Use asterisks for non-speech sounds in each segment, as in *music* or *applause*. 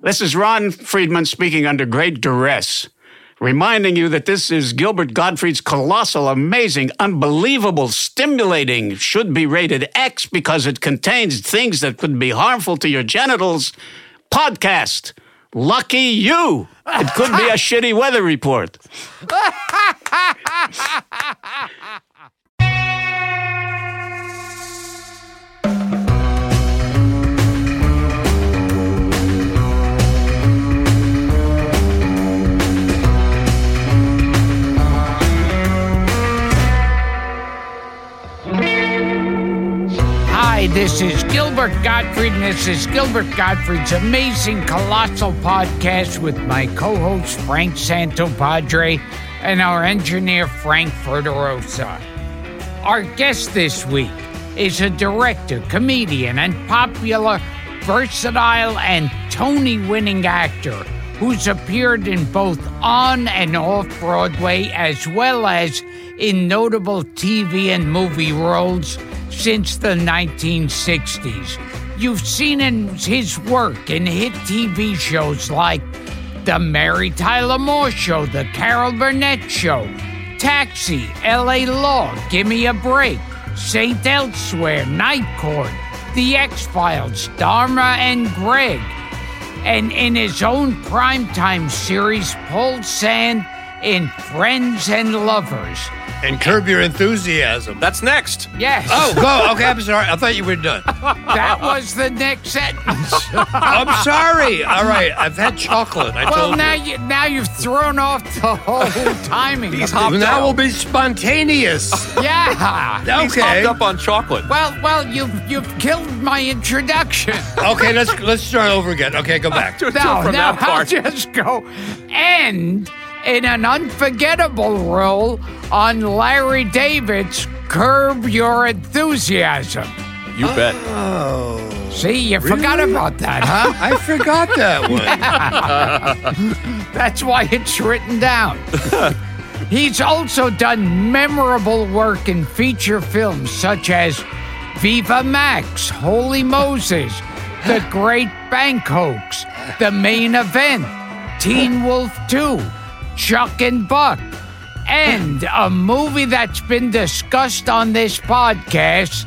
This is Ron Friedman speaking under great duress, reminding you that this is Gilbert Gottfried's colossal, amazing, unbelievable, stimulating, should be rated X because it contains things that could be harmful to your genitals podcast. Lucky you! It could be a *laughs* shitty weather report. *laughs* this is Gilbert Gottfried, and this is Gilbert Gottfried's amazing colossal podcast with my co host Frank Santopadre and our engineer Frank Verderosa. Our guest this week is a director, comedian, and popular, versatile, and Tony winning actor who's appeared in both on and off Broadway as well as in notable TV and movie roles since the 1960s. You've seen in his work in hit TV shows like The Mary Tyler Moore Show, The Carol Burnett Show, Taxi, LA Law, Gimme a Break, Saint Elsewhere, Night Court, The X Files, Dharma and Greg, and in his own primetime series, Paul Sand in Friends and Lovers. And curb your enthusiasm. That's next. Yes. Oh, go. Okay, I'm sorry. I thought you were done. That was the next sentence. I'm sorry. All right, I've had chocolate. I well, told now you. you now you've thrown off the whole timing. He's hopped. Now out. will be spontaneous. Yeah. He's Okay. hopped up on chocolate. Well, well, you've you've killed my introduction. Okay, let's let's start over again. Okay, go back. Do- do No, from no, I'll just go. end in an unforgettable role on Larry David's "Curb Your Enthusiasm." You bet. Oh, See, you forgot about that, huh? I forgot that one. *laughs* That's why it's written down. *laughs* He's also done memorable work in feature films such as Viva Max, Holy Moses, The Great Bank Hoax, The Main Event, Teen Wolf 2, Chuck and Buck, and a movie that's been discussed on this podcast,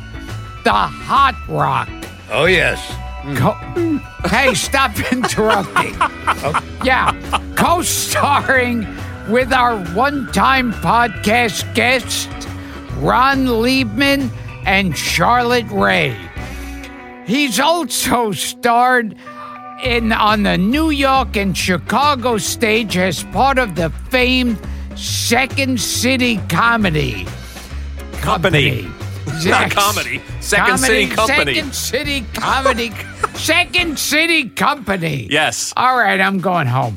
The Hot Rock. Oh yes. Mm. Co- *laughs* hey, stop *laughs* interrupting. *laughs* Yeah, co starring with our one time podcast guest, Ron Leibman and Charlotte Rae. He's also starred in on the New York and Chicago stage as part of the famed Second City Comedy Company. Yes. Not comedy. Second City Company. Second City Comedy. *laughs* Second City Company. Yes. All right, I'm going home.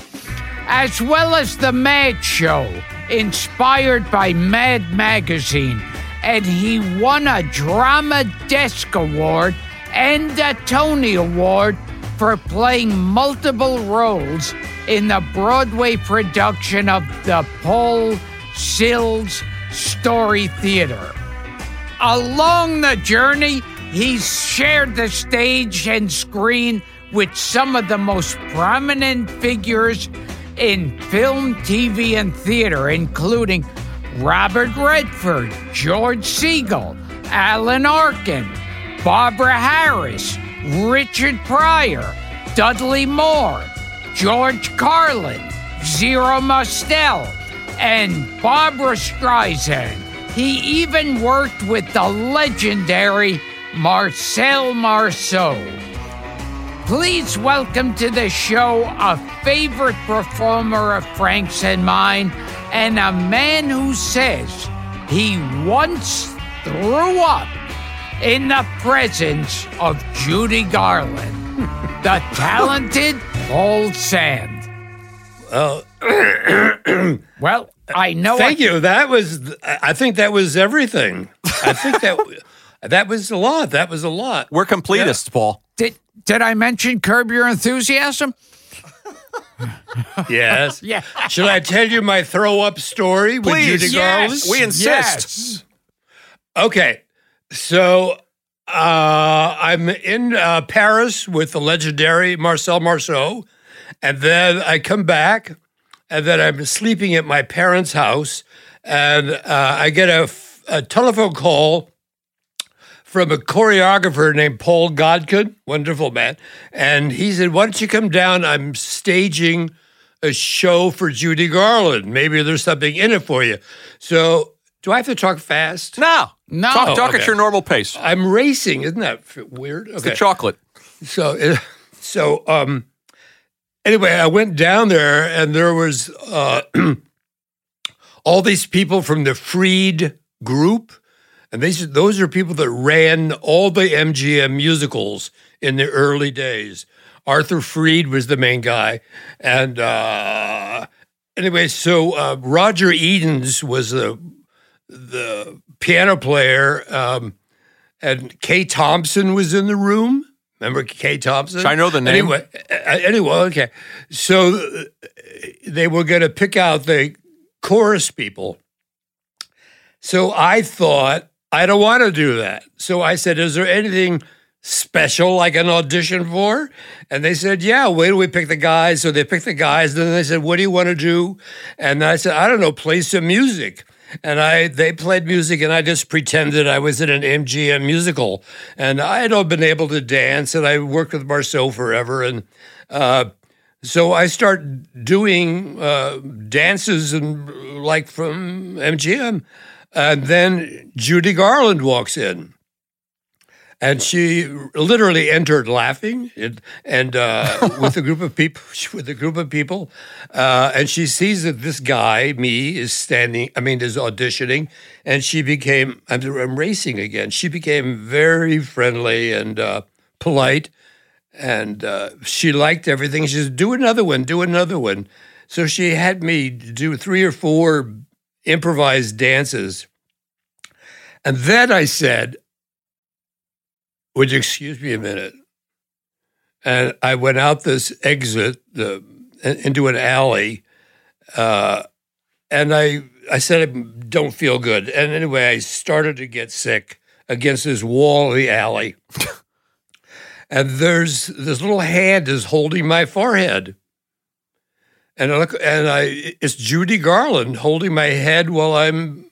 As well as The Mad Show, inspired by Mad Magazine. And he won a Drama Desk Award and a Tony Award for playing multiple roles in the Broadway production of the Paul Sills Story Theater. Along the journey, he's shared the stage and screen with some of the most prominent figures in film, TV, and theater, including Robert Redford, George Segal, Alan Arkin, Barbara Harris, Richard Pryor, Dudley Moore, George Carlin, Zero Mostel, and Barbara Streisand. He even worked with the legendary Marcel Marceau. Please welcome to the show a favorite performer of Frank's and mine, and a man who says he once threw up in the presence of Judy Garland, the talented Paul Sand. Well, *coughs* Well, I know. thank I- you. That was. I think that was everything. I think that *laughs* that was a lot. That was a lot. We're completists, Paul. Did, did I mention Curb Your Enthusiasm? Yes. *laughs* Yeah. Should I tell you my throw up story with Judy yes. Garland? We insist. Yes. Okay, so uh, I'm in uh, Paris with the legendary Marcel Marceau, And then I come back, and then I'm sleeping at my parents' house, and uh, I get a, telephone call from a choreographer named Paul Godkin, wonderful man. And he said, Why don't you come down? I'm staging a show for Judy Garland. Maybe there's something in it for you. So, do I have to talk fast? No. No. Talk, talk Okay. at your normal pace. I'm racing. Isn't that f- weird? The chocolate. So, so um, anyway, I went down there, and there was uh, *clears throat* all these people from the Freed group, and these those are people that ran all the MGM musicals in the early days. Arthur Freed was the main guy, and uh, anyway, so uh, Roger Edens was the the piano player, um, and Kay Thompson was in the room. Remember Kay Thompson? I know the name. Anyway, uh, anyway, okay. So uh, they were going to pick out the chorus people. So I thought I don't want to do that. So I said, "Is there anything special like an audition for?" And they said, "Yeah." Wait till we pick the guys. So they picked the guys. Then they said, "What do you want to do?" And I said, "I don't know. Play some music." And I they played music, and I just pretended I was in an MGM musical. And I had all been able to dance, and I worked with Marceau forever, and. Uh, so I start doing uh, dances and like from MGM, and then Judy Garland walks in, and she literally entered laughing and, and uh, *laughs* with a group of people with a group of people, uh, and she sees that this guy me is standing. I mean, is auditioning, and she became. I'm, I'm racing again. She became very friendly and uh, polite and uh, she liked everything. She said, "Do another one, do another one." So she had me do three or four improvised dances, and then I said, "Would you excuse me a minute?" And I went out this exit the, into an alley, uh, and I I said, "I don't feel good." And anyway, I started to get sick against this wall of the alley *laughs* and there's this little hand is holding my forehead. And I look, and I it's Judy Garland holding my head while I'm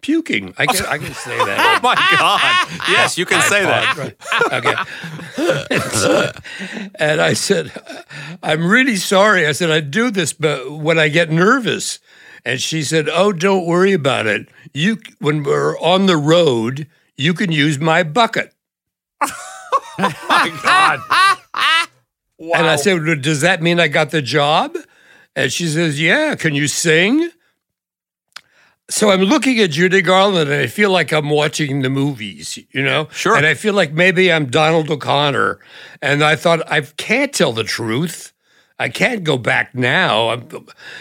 puking. I can I can say *laughs* Oh that. my God. Yes, you can say that. okay. *laughs* and I said, I'm really sorry. I said I do this, but when I get nervous. And she said, "Oh, don't worry about it. You when we're on the road, you can use my bucket." *laughs* oh My God. And I said, Does that mean I got the job? And she says, Yeah, can you sing? So I'm looking at Judy Garland and I feel like I'm watching the movies, you know? Sure. And I feel like maybe I'm Donald O'Connor. And I thought, I can't tell the truth. I can't go back now.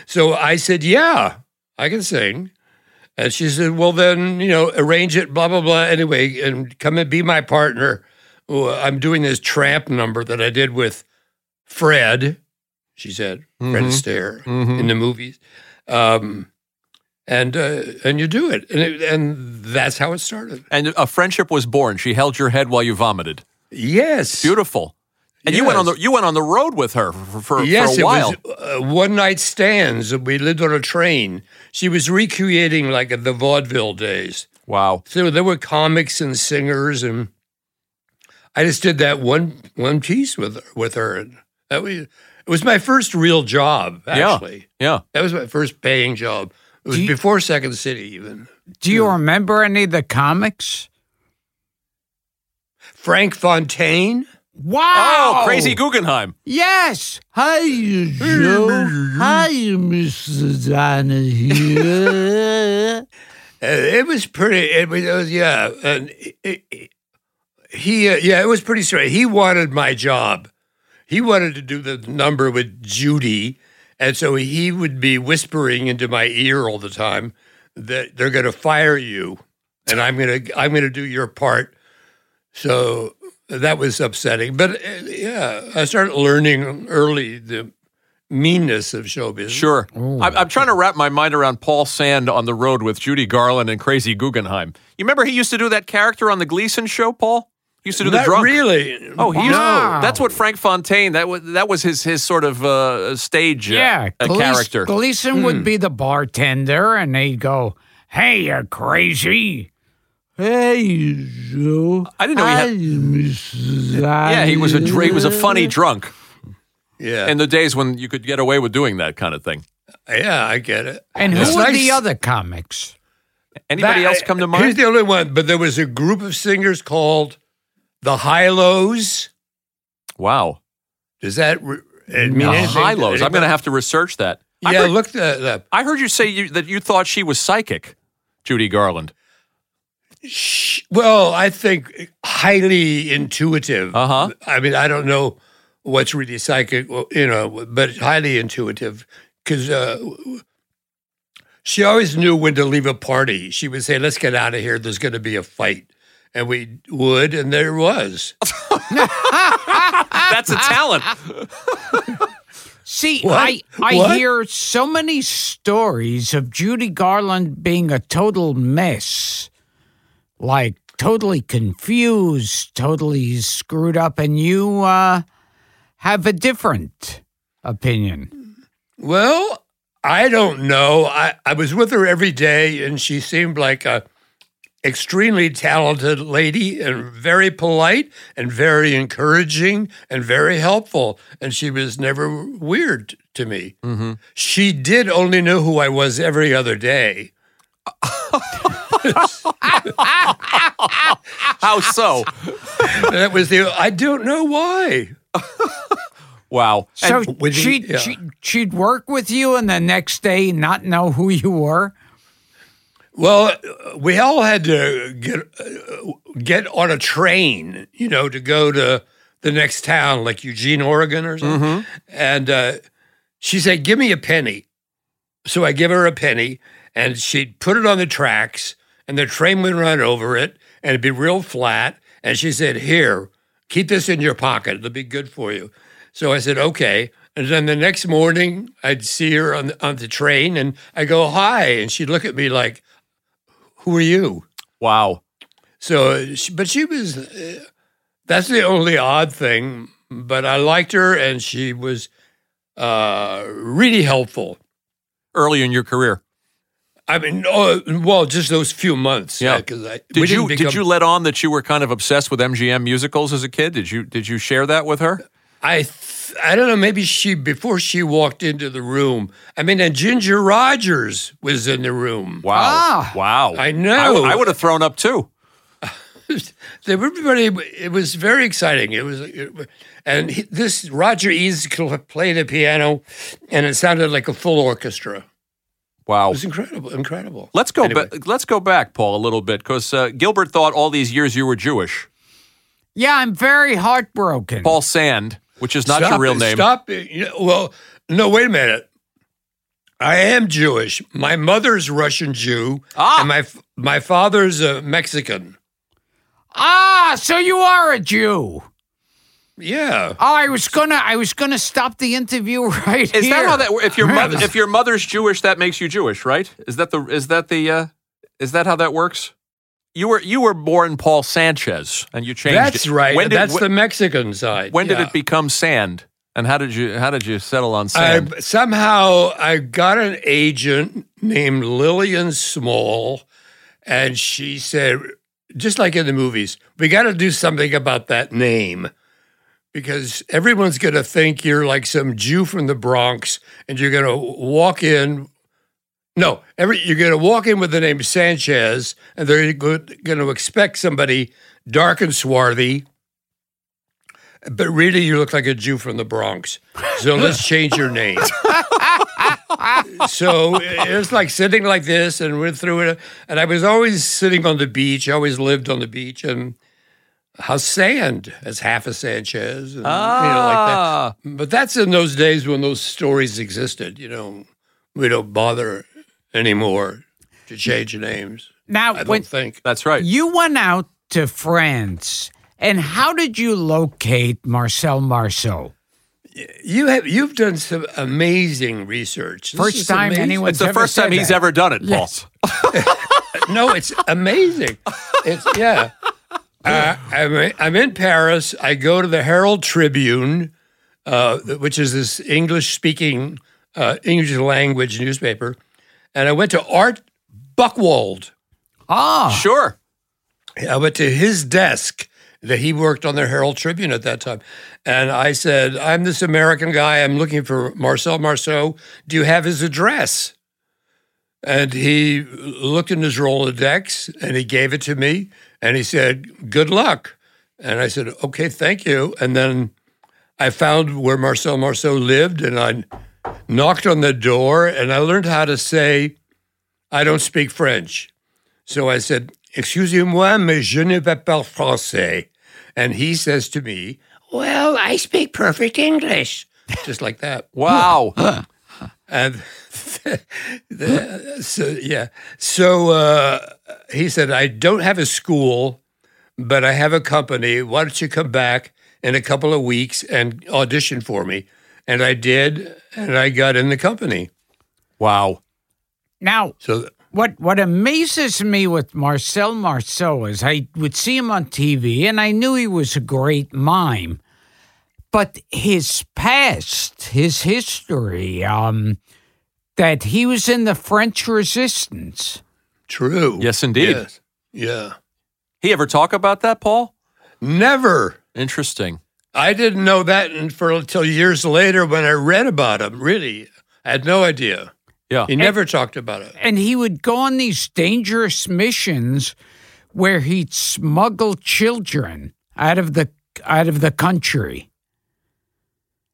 So I said, Yeah, I can sing. And she said, Well, then, you know, arrange it, blah, blah, blah. Anyway, and come and be my partner. I'm doing this tramp number that I did with Fred, she said, Fred Astaire in the movies. Um, and uh, and you do it. And, it. and that's how it started. And a friendship was born. She held your head while you vomited. Yes. Beautiful. And you went on the you went on the road with her for, for, Yes, for a while. it was uh, one night stands. We lived on a train. She was recreating like the vaudeville days. wow. So there were comics and singers, and I just did that one one piece with with her. That was it was my first real job. Actually, Yeah. that was my first paying job. It was you- before Second City, even. Do you remember any of the comics? Frank Fontaine. Wow! Oh, crazy Guggenheim. Yes. Hi, Joe. Hi, Mr. Donahue. Uh, *laughs* it was pretty. It was, it was yeah, and it, it- he uh, yeah, it was pretty straight. He wanted my job. He wanted to do the number with Judy, and so he would be whispering into my ear all the time that they're going to fire you, and I'm going to I'm going to do your part. So that was upsetting. But uh, yeah, I started learning early the meanness of show business. Sure. I'm, I'm trying to wrap my mind around Paul Sand on the road with Judy Garland and Crazy Guggenheim. You remember he used to do that character on the Gleason show, Paul? He used to do the Not drunk. really. Oh, he used Wow. That's what Frank Fontaine. That was that was his his sort of uh, stage uh, Yeah, uh, Gleas- character. Gleason would be the bartender, and he'd go, "Hey, you're crazy." Hey, Joe. I didn't know he had- Yeah, he was a he was a funny drunk Yeah. in the days when you could get away with doing that kind of thing. yeah, I get it. And who It's were nice- the other comics? Anybody That- else come to mind? He's the only one, but there was a group of singers called the High Lows. Wow, Does that re- mean No. anything high lows. I'm going to have to research that. I Yeah, heard, look. I heard you say you, that you thought she was psychic, Judy Garland. Sh- Well, I think highly intuitive. Uh-huh. I mean, I don't know what's really psychic, you know, but highly intuitive because uh, she always knew when to leave a party. She would say, "Let's get out of here. There's going to be a fight," and we would, and there was. *laughs* That's a talent. See, What? I I What? hear so many stories of Judy Garland being a total mess, like totally confused, totally screwed up, and you uh, have a different opinion. Well, I don't know. I, I was with her every day, and she seemed like a extremely talented lady and very polite and very encouraging and very helpful. And she was never weird to me. Mm-hmm. She did only know who I was every other day. *laughs* How so? That was the. I don't know why. *laughs* Wow. So she'd, yeah. she, she'd work with you, and the next day not know who you were. Well, we all had to get uh, get on a train, you know, to go to the next town, like Eugene, Oregon, or something. And uh, she said, "Give me a penny." So I give her a penny, and she'd put it on the tracks, and the train would run over it, and it'd be real flat. And she said, "Here, keep this in your pocket. It'll be good for you." So I said, "Okay." And then the next morning, I'd see her on the, on the train, and I go, "Hi," and she'd look at me like, "Who are you?" Wow. So, but she was. Uh, that's the only odd thing. But I liked her, and she was uh, really helpful. Early in your career. I mean, oh, well, just those few months. Yeah. because I Did you didn't did you let on that you were kind of obsessed with MGM musicals as a kid? Did you did you share that with her? I th- I don't know. Maybe she before she walked into the room. I mean, and Ginger Rogers was in the room. Wow. Ah. wow. I know. I, would have thrown up too. *laughs* Everybody, it was very exciting. It was, it, and he, this Roger Eads played the piano, and it sounded like a full orchestra. Wow, It Wow. was incredible, incredible. Let's go Anyway. back. Let's go back, Paul, a little bit, because uh, Gilbert thought all these years you were Jewish. Yeah, I'm very heartbroken. Paul Sand, which is not Stop your real it, name. Stop it. Well, no, wait a minute. I am Jewish. My mother's Russian Jew, Ah. and my my father's a Mexican. Ah, so you are a Jew. Yeah. Oh, I was gonna, I was gonna stop the interview *laughs* right Is here. that how that? If your mother, *laughs* if your mother's Jewish, that makes you Jewish, right? Is that the? Is that the? Uh, is that how that works? You were you were born Paul Sanchez, and you changed. That's it. right. When did That's when, the Mexican side. when did it become Sand? And how did you how did you settle on I, Sand? somehow I got an agent named Lillian Small, and she said, just like in the movies, we got to do something about that name because everyone's going to think you're like some Jew from the Bronx, and you're going to walk in. No, every you're going to walk in with the name Sanchez, and they're going to expect somebody dark and swarthy. But really, you look like a Jew from the Bronx. So let's change your name. so it's like sitting like this and went through it. And I was always sitting on the beach. I always lived on the beach and how's sand as half a Sanchez. And, you know, like that. ah, But that's in those days when those stories existed. You know, we don't bother anymore to change names. now, I don't when think. that's right. you went out to France, and how did you locate Marcel Marceau? You have you've done some amazing research. This First time amazing. anyone- It's the ever first time said he's that. ever done it, Paul. Yes. *laughs* No, it's amazing. It's yeah. Uh, I'm, I'm in Paris. I go to the Herald Tribune, uh, which is this English speaking, uh, English language newspaper. And I went to Art Buchwald. Ah, Sure. I went to his desk that he worked on the Herald Tribune at that time. And I said, I'm this American guy. I'm looking for Marcel Marceau. Do you have his address? And he looked in his Rolodex and he gave it to me and he said, Good luck. And I said, Okay, thank you. And then I found where Marcel Marceau lived and I knocked on the door and I learned how to say, I don't speak French. So I said, Excusez-moi, mais je ne parle pas français. And he says to me, Well, I speak perfect English. Just like that. *laughs* Wow. *laughs* And *laughs* the, so, yeah. So uh, he said, I don't have a school, but I have a company. Why don't you come back in a couple of weeks and audition for me? And I did, and I got in the company. wow. now So what what amazes me with Marcel Marceau is I would see him on TV and I knew he was a great mime, but his past, his history, um, that he was in the French Resistance. true. Yes, indeed. Yes. Yeah. He ever talk about that, Paul? Never. Interesting. I didn't know that until until years later when I read about him. Really, I had no idea. Yeah. He never talked about it. And he would go on these dangerous missions where he'd smuggle children out of the out of the country.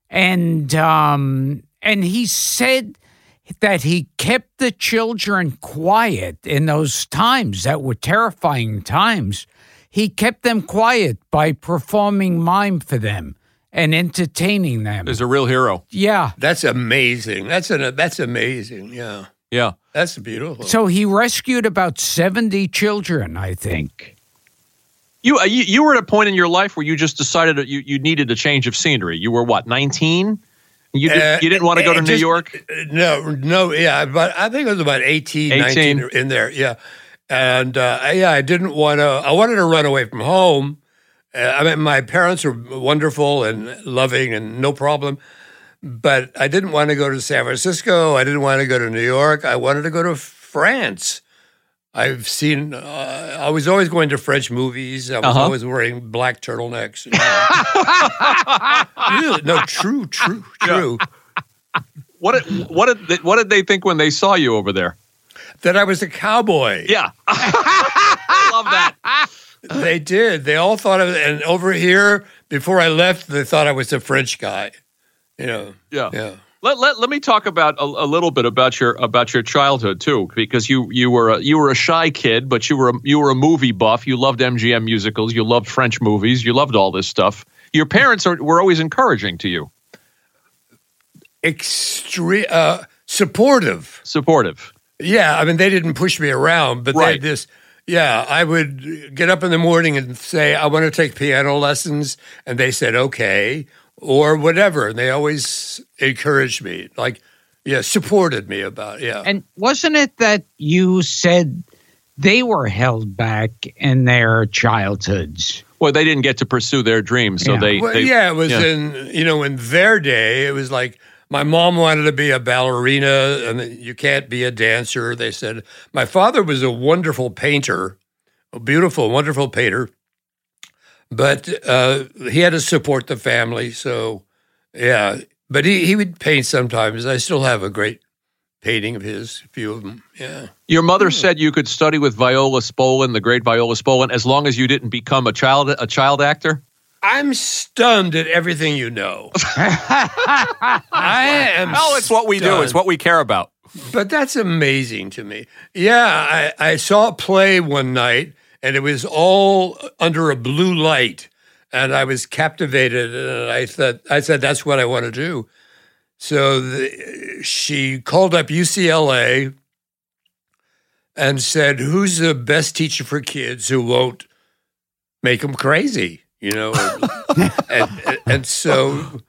And um and he said that he kept the children quiet in those times that were terrifying times. He kept them quiet by performing mime for them and entertaining them. Is a real hero. Yeah. That's amazing. That's an that's amazing. Yeah, Yeah. that's beautiful. So he rescued about 70 children, I think. You, uh, you you were at a point in your life where you just decided that you, you needed a change of scenery. You were what, 19? You, did, Uh, you didn't want to go to uh, New York? no, no, yeah, but I think it was about 18, 18. 19 in there. Yeah, and uh, yeah, I didn't want to. I wanted to run away from home. Uh, I mean, my parents were wonderful and loving, and no problem. But I didn't want to go to San Francisco. I didn't want to go to New York. I wanted to go to France. I've seen. Uh, I was always going to French movies. I was Uh-huh. always wearing black turtlenecks. *laughs* really? No, true, true, true. What did, what did they, what did they think when they saw you over there? That I was a cowboy. Yeah. *laughs* I love that. They did. They all thought of it. And over here, before I left, they thought I was a French guy. You know. Yeah. Yeah. Let, let, let me talk about a, a little bit about your about your childhood too, because you you were a, you were a shy kid, but you were a, you were a movie buff. You loved MGM musicals. You loved French movies. You loved all this stuff. Your parents are, were always encouraging to you, Extreme uh, supportive. supportive. Yeah. I mean, they didn't push me around, but Right. they just. Yeah, I would get up in the morning and say, I want to take piano lessons. And they said, okay, or whatever. And they always encouraged me, like, yeah, supported me about it. Yeah. And wasn't it that you said they were held back in their childhoods? Well, they didn't get to pursue their dreams, so Yeah. they, Well, they yeah, it was yeah. in you know in their day. It was like my mom wanted to be a ballerina, and you can't be a dancer. They said my father was a wonderful painter, a beautiful, wonderful painter, but uh, he had to support the family. So yeah, but he he would paint sometimes. I still have a great painting of his, a few of them. Yeah. Your Hmm. mother said you could study with Viola Spolin, the great Viola Spolin, as long as you didn't become a child a child actor. I'm stunned at everything you know. I am. Oh, it's what we do. It's what we care about. But that's amazing to me. Yeah, I, I saw a play one night and it was all under a blue light. And I was captivated and I thought I said that's what I want to do. So the, she called up UCLA and said, "Who's the best teacher for kids who won't make them crazy?" You know, and, and, and so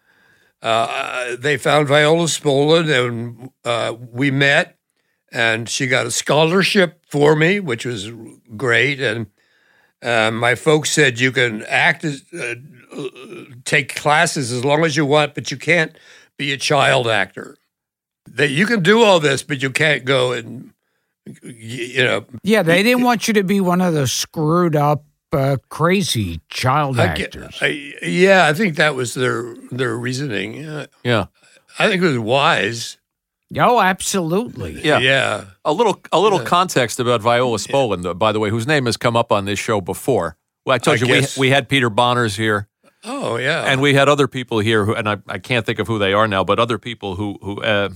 uh, they found Viola Spolin, and uh, we met, and she got a scholarship for me, which was great, and Uh, my folks said you can act as, uh, take classes as long as you want, but you can't be a child actor. That you can do all this, but you can't go and you know. Yeah, they didn't want you to be one of those screwed up, uh, crazy child I get- actors. I- yeah, I think that was their their reasoning. Yeah, Yeah. I think it was wise. oh, absolutely. Yeah. yeah. A little a little context about Viola Spolin, uh, by the way, whose name has come up on this show before. Well, I told I you we, guess- we had Peter Bonerz here, Oh yeah. and we had other people here, who, and I, I can't think of who they are now, but other people who who uh,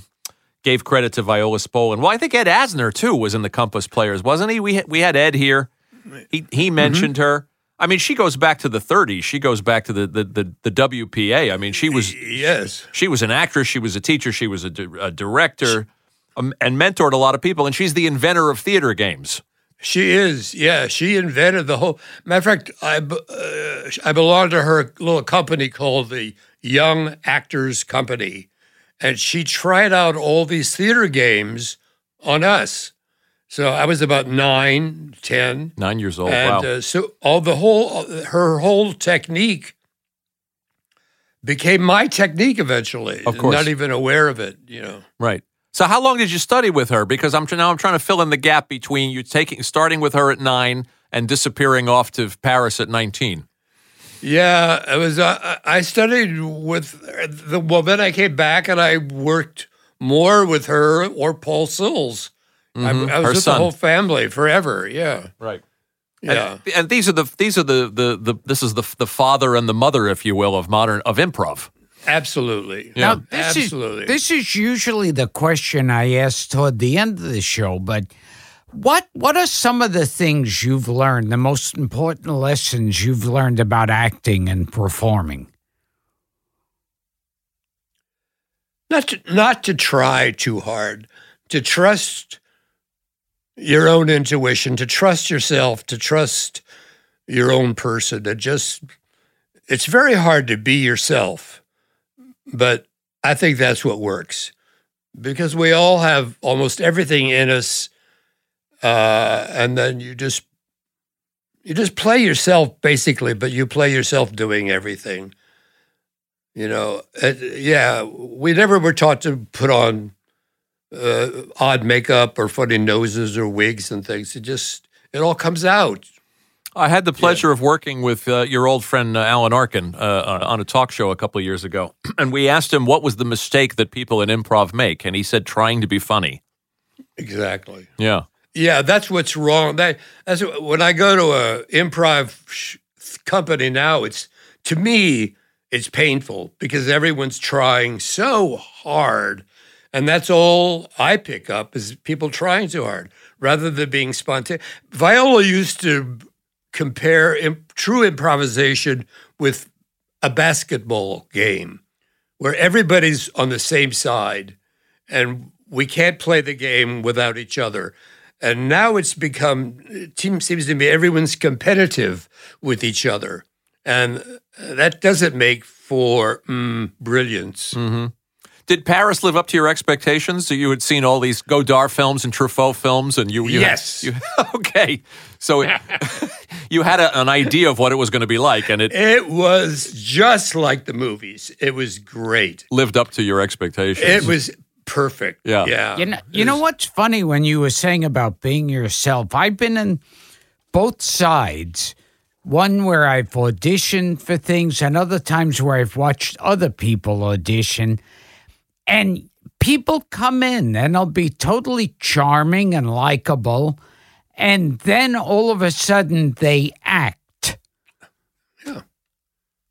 gave credit to Viola Spolin. Well, I think Ed Asner too was in the Compass Players, wasn't he? We we had Ed here. He he mentioned her. I mean, she goes back to the 30s. She goes back to the the the, the WPA. I mean, she was yes. she was an actress, she was a teacher, she was a, a director, um, and mentored a lot of people. And she's the inventor of theater games. She is, yeah. She invented the whole. Matter of fact, I uh, I belong to her little company called the Young Actors Company, and she tried out all these theater games on us. So I was about nine, ten, Nine years old. and wow. uh, so all the whole her whole technique became my technique eventually. Of course. not even aware of it. You know. right. So how long did you study with her? Because I'm now I'm trying to fill in the gap between you taking starting with her at nine and disappearing off to Paris at 19. Yeah, it was. Uh, I studied with the. Well, then I came back and I worked more with her or Paul Sills. I, I was Mm-hmm. Her with son. the whole family forever. Yeah, Right. yeah. And, and these are the these are the, the the this is the the father and the mother, if you will, of modern of improv. Absolutely. Yeah. Now, this Absolutely. is this is usually the question I ask toward the end of the show, but what what are some of the things you've learned, the most important lessons you've learned about acting and performing? not to, not to try too hard, to trust your own intuition, to trust yourself, to trust your own person. To just, it's very hard to be yourself, but I think that's what works because we all have almost everything in us, uh, and then you just you just play yourself basically, but you play yourself doing everything. You know, uh, yeah, we never were taught to put on uh, odd makeup or funny noses or wigs and things. It just, it all comes out. I had the pleasure of working with uh, your old friend uh, Alan Arkin uh, uh, on a talk show a couple of years ago, *clears throat* and we asked him what was the mistake that people in improv make, and he said trying to be funny. Exactly. Yeah. Yeah, that's what's wrong. That that's when I go to a improv sh- company now. It's to me, it's painful because everyone's trying so hard, and that's all I pick up is people trying too hard rather than being spontaneous. Viola used to compare im- true improvisation with a basketball game where everybody's on the same side and we can't play the game without each other. And now it's become, it seems to me, everyone's competitive with each other. And that doesn't make for mm, brilliance. Did Paris live up to your expectations? So you had seen all these Godard films and Truffaut films, and you, you Yes. you, *laughs* okay. So it, *laughs* you had a, an idea of what it was going to be like, and it It was just like the movies. It was great. lived up to your expectations. It was perfect. Yeah. Yeah. You know, you know what's funny when you were saying about being yourself? I've been in both sides. One where I've auditioned for things, and other times where I've watched other people audition. And people come in and they'll be totally charming and likable. And then all of a sudden they act. Yeah.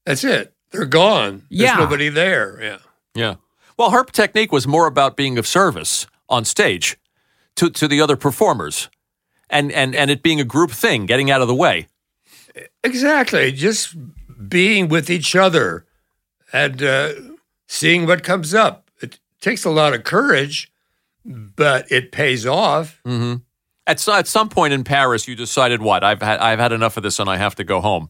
That's it. They're gone. There's Yeah. nobody there. Yeah. Yeah. Well, her technique was more about being of service on stage to, to the other performers and, and, and it being a group thing, getting out of the way. Exactly. Just being with each other and uh, seeing what comes up. It takes a lot of courage, but it pays off. At, so- at some point in Paris, you decided, what? I've had, I've had enough of this and I have to go home.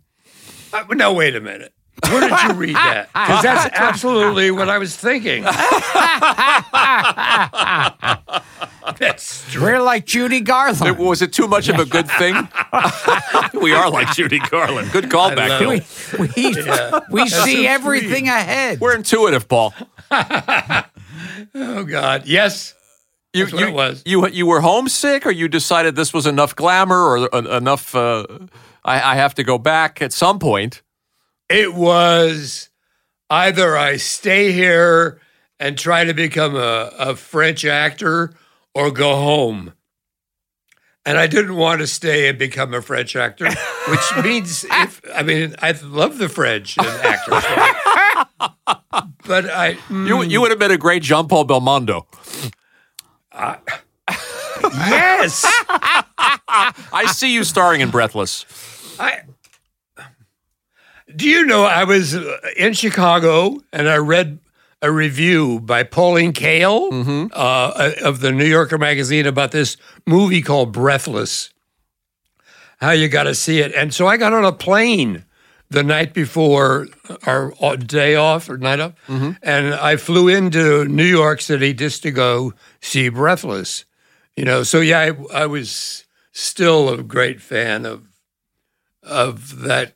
Uh, no, wait a minute. Where did you read that? *laughs* Because that's absolutely what I was thinking. *laughs* That's true. We're like Judy Garland. It- was it too much of a good thing? *laughs* we are like Judy Garland. Good callback, love Bill. we we, we see everything ahead. We're intuitive, Paul. Oh God, yes. You, you, it was. You you were homesick, or you decided this was enough glamour, or uh, enough? Uh, I, I have to go back at some point. It was either I stay here and try to become a, a French actor or go home. And I didn't want to stay and become a French actor, which *laughs* means if I mean I love the French and actors, *laughs* but I mm, You you would have been a great Jean Paul Belmondo. yes *laughs* I see you starring in Breathless. I. Do you know I was uh, in Chicago and I read a review by Pauline Kael uh, of the New Yorker magazine about this movie called Breathless. How you got to see it, and so I got on a plane the night before our day off or night off, mm-hmm. and I flew into New York City just to go see Breathless. You know, so yeah, I, I was still a great fan of of that.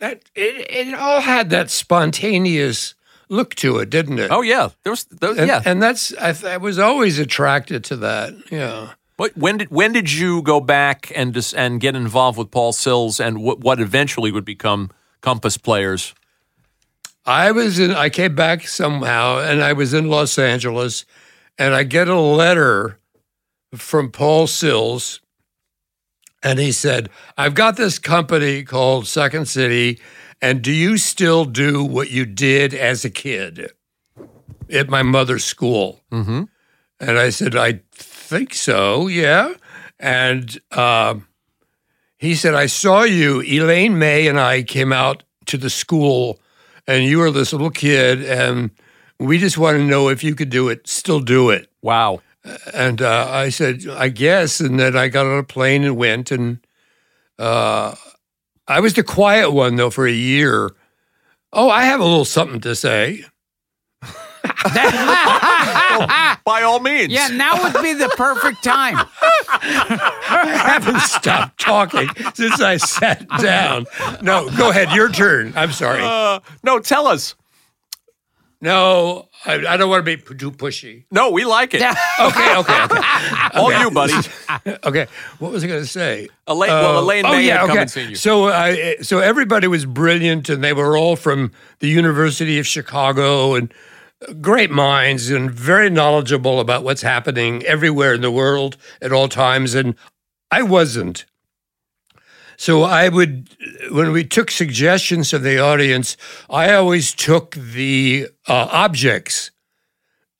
That it, it all had that spontaneous look to it, didn't it? Oh yeah, there was. There, and, yeah. and that's I, I was always attracted to that. Yeah. What, when did when did you go back and dis, and get involved with Paul Sills and what what eventually would become Compass Players? I was in. I came back somehow, and I was in Los Angeles, and I get a letter from Paul Sills, and he said, "I've got this company called Second City, and do you still do what you did as a kid at my mother's school?" Mm-hmm. And I said, "I think so, yeah." And um, he said, "I saw you. Elaine May and I came out to the school." and you were this little kid, and we just want to know if you could do it, still do it. Wow. And uh, I said, I guess. And then I got on a plane and went. And uh, I was the quiet one, though, for a year. Oh, I have a little something to say. *laughs* *laughs* *laughs* By all means. yeah, now would be the perfect time. I haven't stopped talking since I sat down. No, go ahead. Your turn. I'm sorry. Uh, no, tell us. No, I, I don't want to be too pushy. No, we like it. *laughs* Okay, okay, okay. *laughs* All you, buddy. Okay, what was I going to say? Elaine, well, Uh, Elaine oh, May yeah, had come okay. and seen you. So, I, so everybody was brilliant, and they were all from the University of Chicago, and great minds, and very knowledgeable about what's happening everywhere in the world at all times. And I wasn't. So I would, when we took suggestions of the audience, I always took the uh, objects.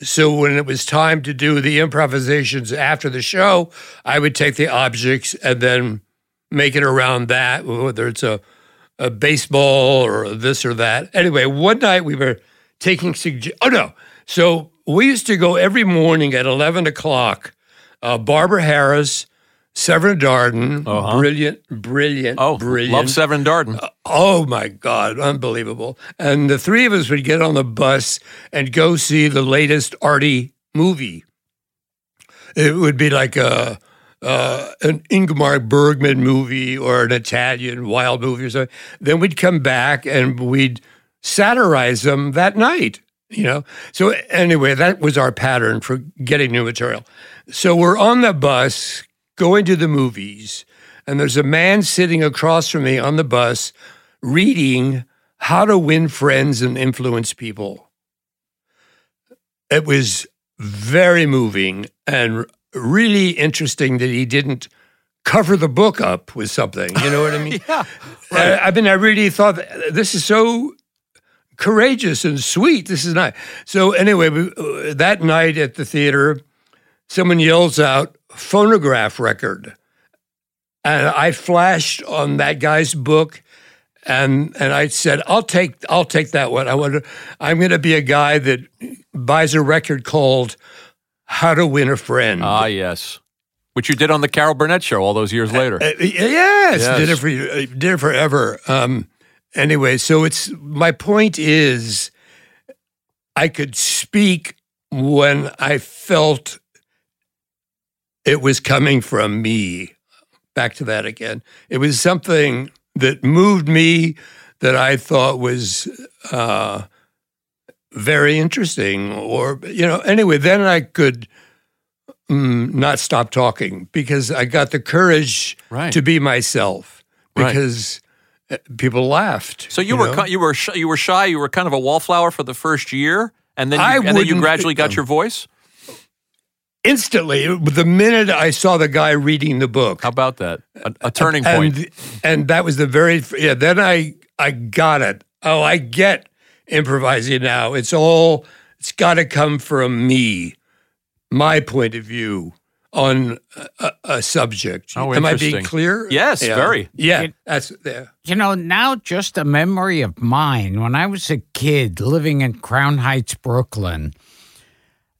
So when it was time to do the improvisations after the show, I would take the objects and then make it around that, whether it's a, a baseball or this or that. Anyway, one night we were taking sugge- Oh no! So we used to go every morning at eleven o'clock. Uh, Barbara Harris, Severn Darden, Oh. brilliant, brilliant, oh, brilliant. love Severn Darden. Oh my God, unbelievable. And the three of us would get on the bus and go see the latest Artie movie. It would be like a, uh, an Ingmar Bergman movie or an Italian wild movie or something. Then we'd come back and we'd satirize them that night. You know, so anyway, that was our pattern for getting new material. So we're on the bus going to the movies, and there's a man sitting across from me on the bus reading How to Win Friends and Influence People. It was very moving and really interesting that he didn't cover the book up with something. You know what I mean? *laughs* Yeah. Uh, I mean, I really thought this is so courageous and sweet. This is not. So, anyway, we, uh, that night at the theater, someone yells out, phonograph record. And I flashed on that guy's book. And and I said, I'll take I'll take that one. I want I'm going to be a guy that buys a record called "How to Win a Friend." Ah, yes. Which you did on the Carol Burnett show all those years later. Uh, yes, Yes. did it for uh, did it forever. Um, anyway, so it's my point is, I could speak when I felt it was coming from me. Back to that again. It was something that moved me that I thought was uh, very interesting, or you know. Anyway, then I could mm, not stop talking because I got the courage Right. to be myself because uh, people laughed. So you, were know? you were sh- you were shy. You were kind of a wallflower for the first year, and then you, and then you gradually got your voice. instantly the minute I saw the guy reading the book. How about that? A, a turning point. and and that was the very yeah. Then I I got it. Oh, I get improvising now. It's all it's got to come from me, my point of view on a, a, a subject. Oh, Am I being clear? Yes, Yeah. very. Yeah, It- that's there. You know, now just a memory of mine. When I was a kid living in Crown Heights, Brooklyn,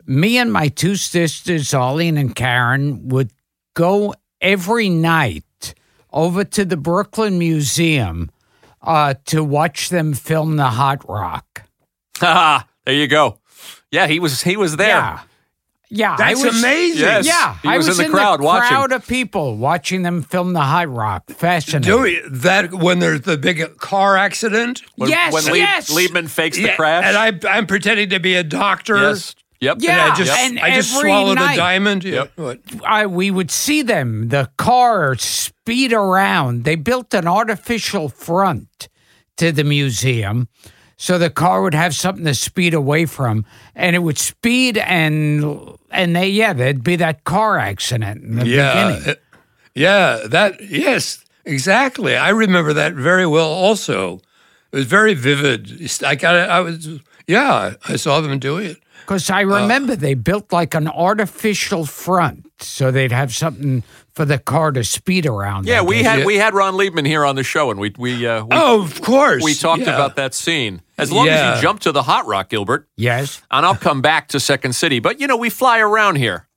me and my two sisters, Arlene and Karen, would go every night over to the Brooklyn Museum uh, to watch them film the Hot Rock. There you go. Yeah, he was he was there. Yeah. Yeah, That's I was, amazing. Yes. Yeah, He I was was in the crowd the watching. crowd of people watching them film the Hot Rock. Fascinating. Doing that when there's the big car accident. When, Yes, when Lieb- yes. Leibman fakes the Yeah, crash. and I, I'm pretending to be a doctor. yes. Yep. Yeah. And I just, and I just every swallowed night- a diamond. Yep. I, we would see them, the car speed around. They built an artificial front to the museum. So the car would have something to speed away from, and it would speed and and they yeah there'd be that car accident in the yeah, beginning. uh, yeah, that yes, exactly. I remember that very well. Also, it was very vivid. I got, it. I was, yeah, I saw them doing it. Because I remember they built like an artificial front, so they'd have something for the car to speed around. Yeah, we had Yeah. we had Ron Leibman here on the show, and we we uh, we, Oh, of course, we talked yeah. about that scene. As long as you jump to the hot rock, Gilbert, yes. and I'll come back to Second City. But you know, we fly around here,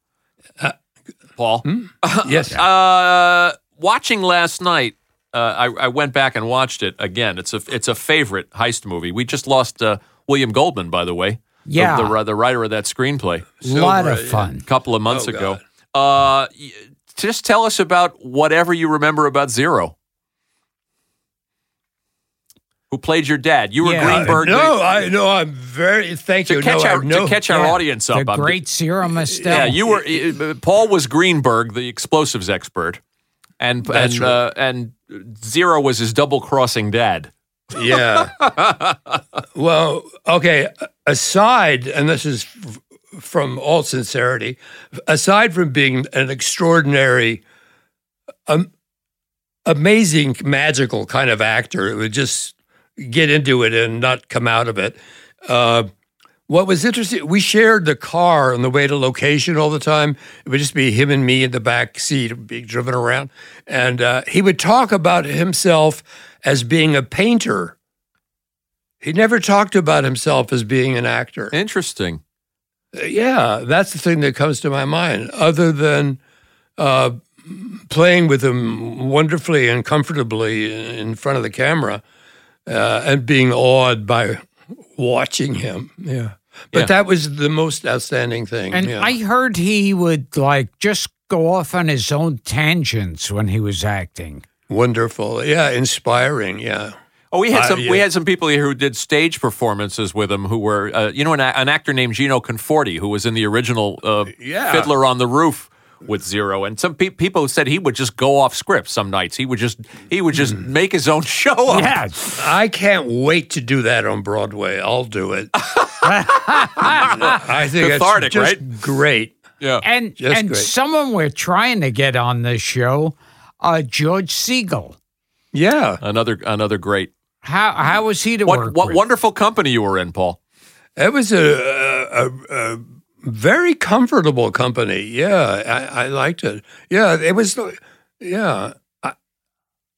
Paul. *laughs* Yes, Uh, watching last night, uh, I, I went back and watched it again. It's a it's a favorite heist movie. We just lost uh, William Goldman, by the way. the- Yeah. the, the, writer of that screenplay A lot of fun. a couple of months Oh, ago. Uh, y- just tell us about whatever you remember about Zero. Who played your dad? You were Yeah. Greenberg. no, the- I no, I'm very thank to you. catch no, our no, to catch our Yeah. audience up. The I'm- great Zero Mostel. yeah, you were. uh, Paul was Greenberg, the explosives expert, and That's and uh, and Zero was his double crossing dad. yeah. *laughs* well, okay. Aside, and this is f- from all sincerity, aside from being an extraordinary, um, amazing, magical kind of actor, it would just get into it and not come out of it. Uh, what was interesting, we shared the car on the way to location all the time. It would just be him and me in the back seat being driven around. And uh, he would talk about himself as being a painter. He never talked about himself as being an actor. Interesting. Yeah, that's the thing that comes to my mind, other than uh, playing with him wonderfully and comfortably in front of the camera uh, and being awed by watching him. Yeah. But Yeah. that was the most outstanding thing. And yeah. I heard he would like just go off on his own tangents when he was acting. Wonderful. Yeah, inspiring. Yeah. Oh, we had Uh, some. We had some people here who did stage performances with him. Who were, uh, you know, an, an actor named Gino Conforti, who was in the original uh, Yeah. Fiddler on the Roof with Zero. And some pe- people said he would just go off script some nights. He would just he would just Mm. make his own *laughs* show up. Yeah, I can't wait to do that on Broadway. I'll do it. *laughs* I think Cathartic, it's just right? great. Yeah. and Just and great. someone we're trying to get on this show, uh, George Segal. Yeah. Another another great. How how was he to What work what with? wonderful company you were in, Paul. It was a, a, a, a very comfortable company. Yeah, I, I liked it. Yeah, it was. Yeah, I,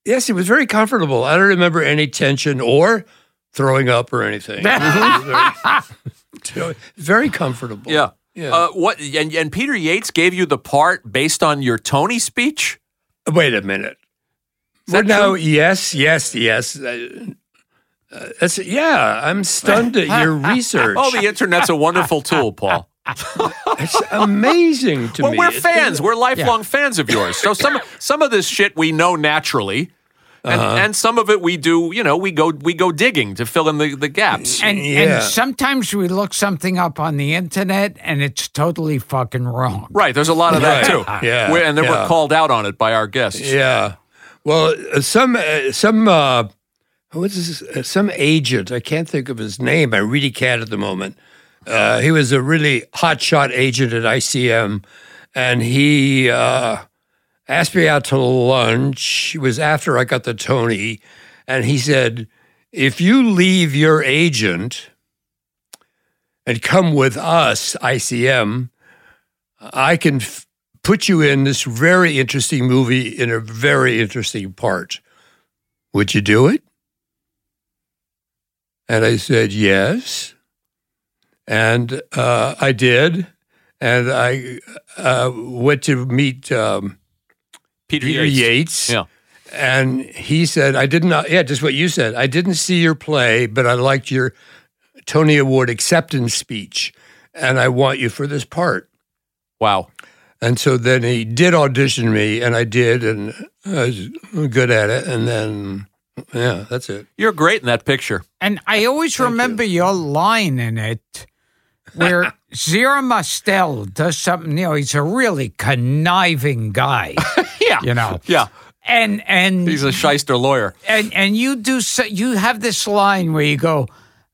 yes, it was very comfortable. I don't remember any tension or throwing up or anything. *laughs* Very, very comfortable. Yeah. Yeah. Uh, what and, and Peter Yates gave you the part based on your Tony speech? Wait a minute. Is Well, that no, yes, yes, yes. Uh, uh, that's, yeah, I'm stunned at your *laughs* research. Oh, the internet's a wonderful tool, Paul. It's amazing to well, me. Well, we're fans. We're lifelong fans of yours. So some *laughs* some of this shit we know naturally. And, Uh-huh. and some of it we do, you know, we go we go digging to fill in the, the gaps. And, Yeah. and sometimes we look something up on the internet and it's totally fucking wrong. Right, there's a lot of that Right. too. Yeah, We're- and then we're called out on it by our guests. Yeah. Well, uh, some uh, some uh, what's this? Uh, some agent. I can't think of his name. I really can't at the moment. Uh, he was a really hotshot agent at ICM, and he uh, asked me out to lunch. It was after I got the Tony, and he said, "If you leave your agent and come with us, ICM, I can." F- put you in this very interesting movie in a very interesting part. Would you do it? And I said, yes. And uh, I did. And I uh, went to meet um, Peter, Peter Yates. Yates. Yeah. And he said, I did not, yeah, just what you said. I didn't see your play, but I liked your Tony Award acceptance speech. And I want you for this part. Wow. And so then he did audition me, and I did, and I was good at it. And then, yeah, that's it. You're great in that picture. And I always remember your line in it where *laughs* Zero Mostel does something, you know, he's a really conniving guy, *laughs* Yeah. you know. Yeah. And and He's a shyster lawyer. and and you do so, you have this line where you go,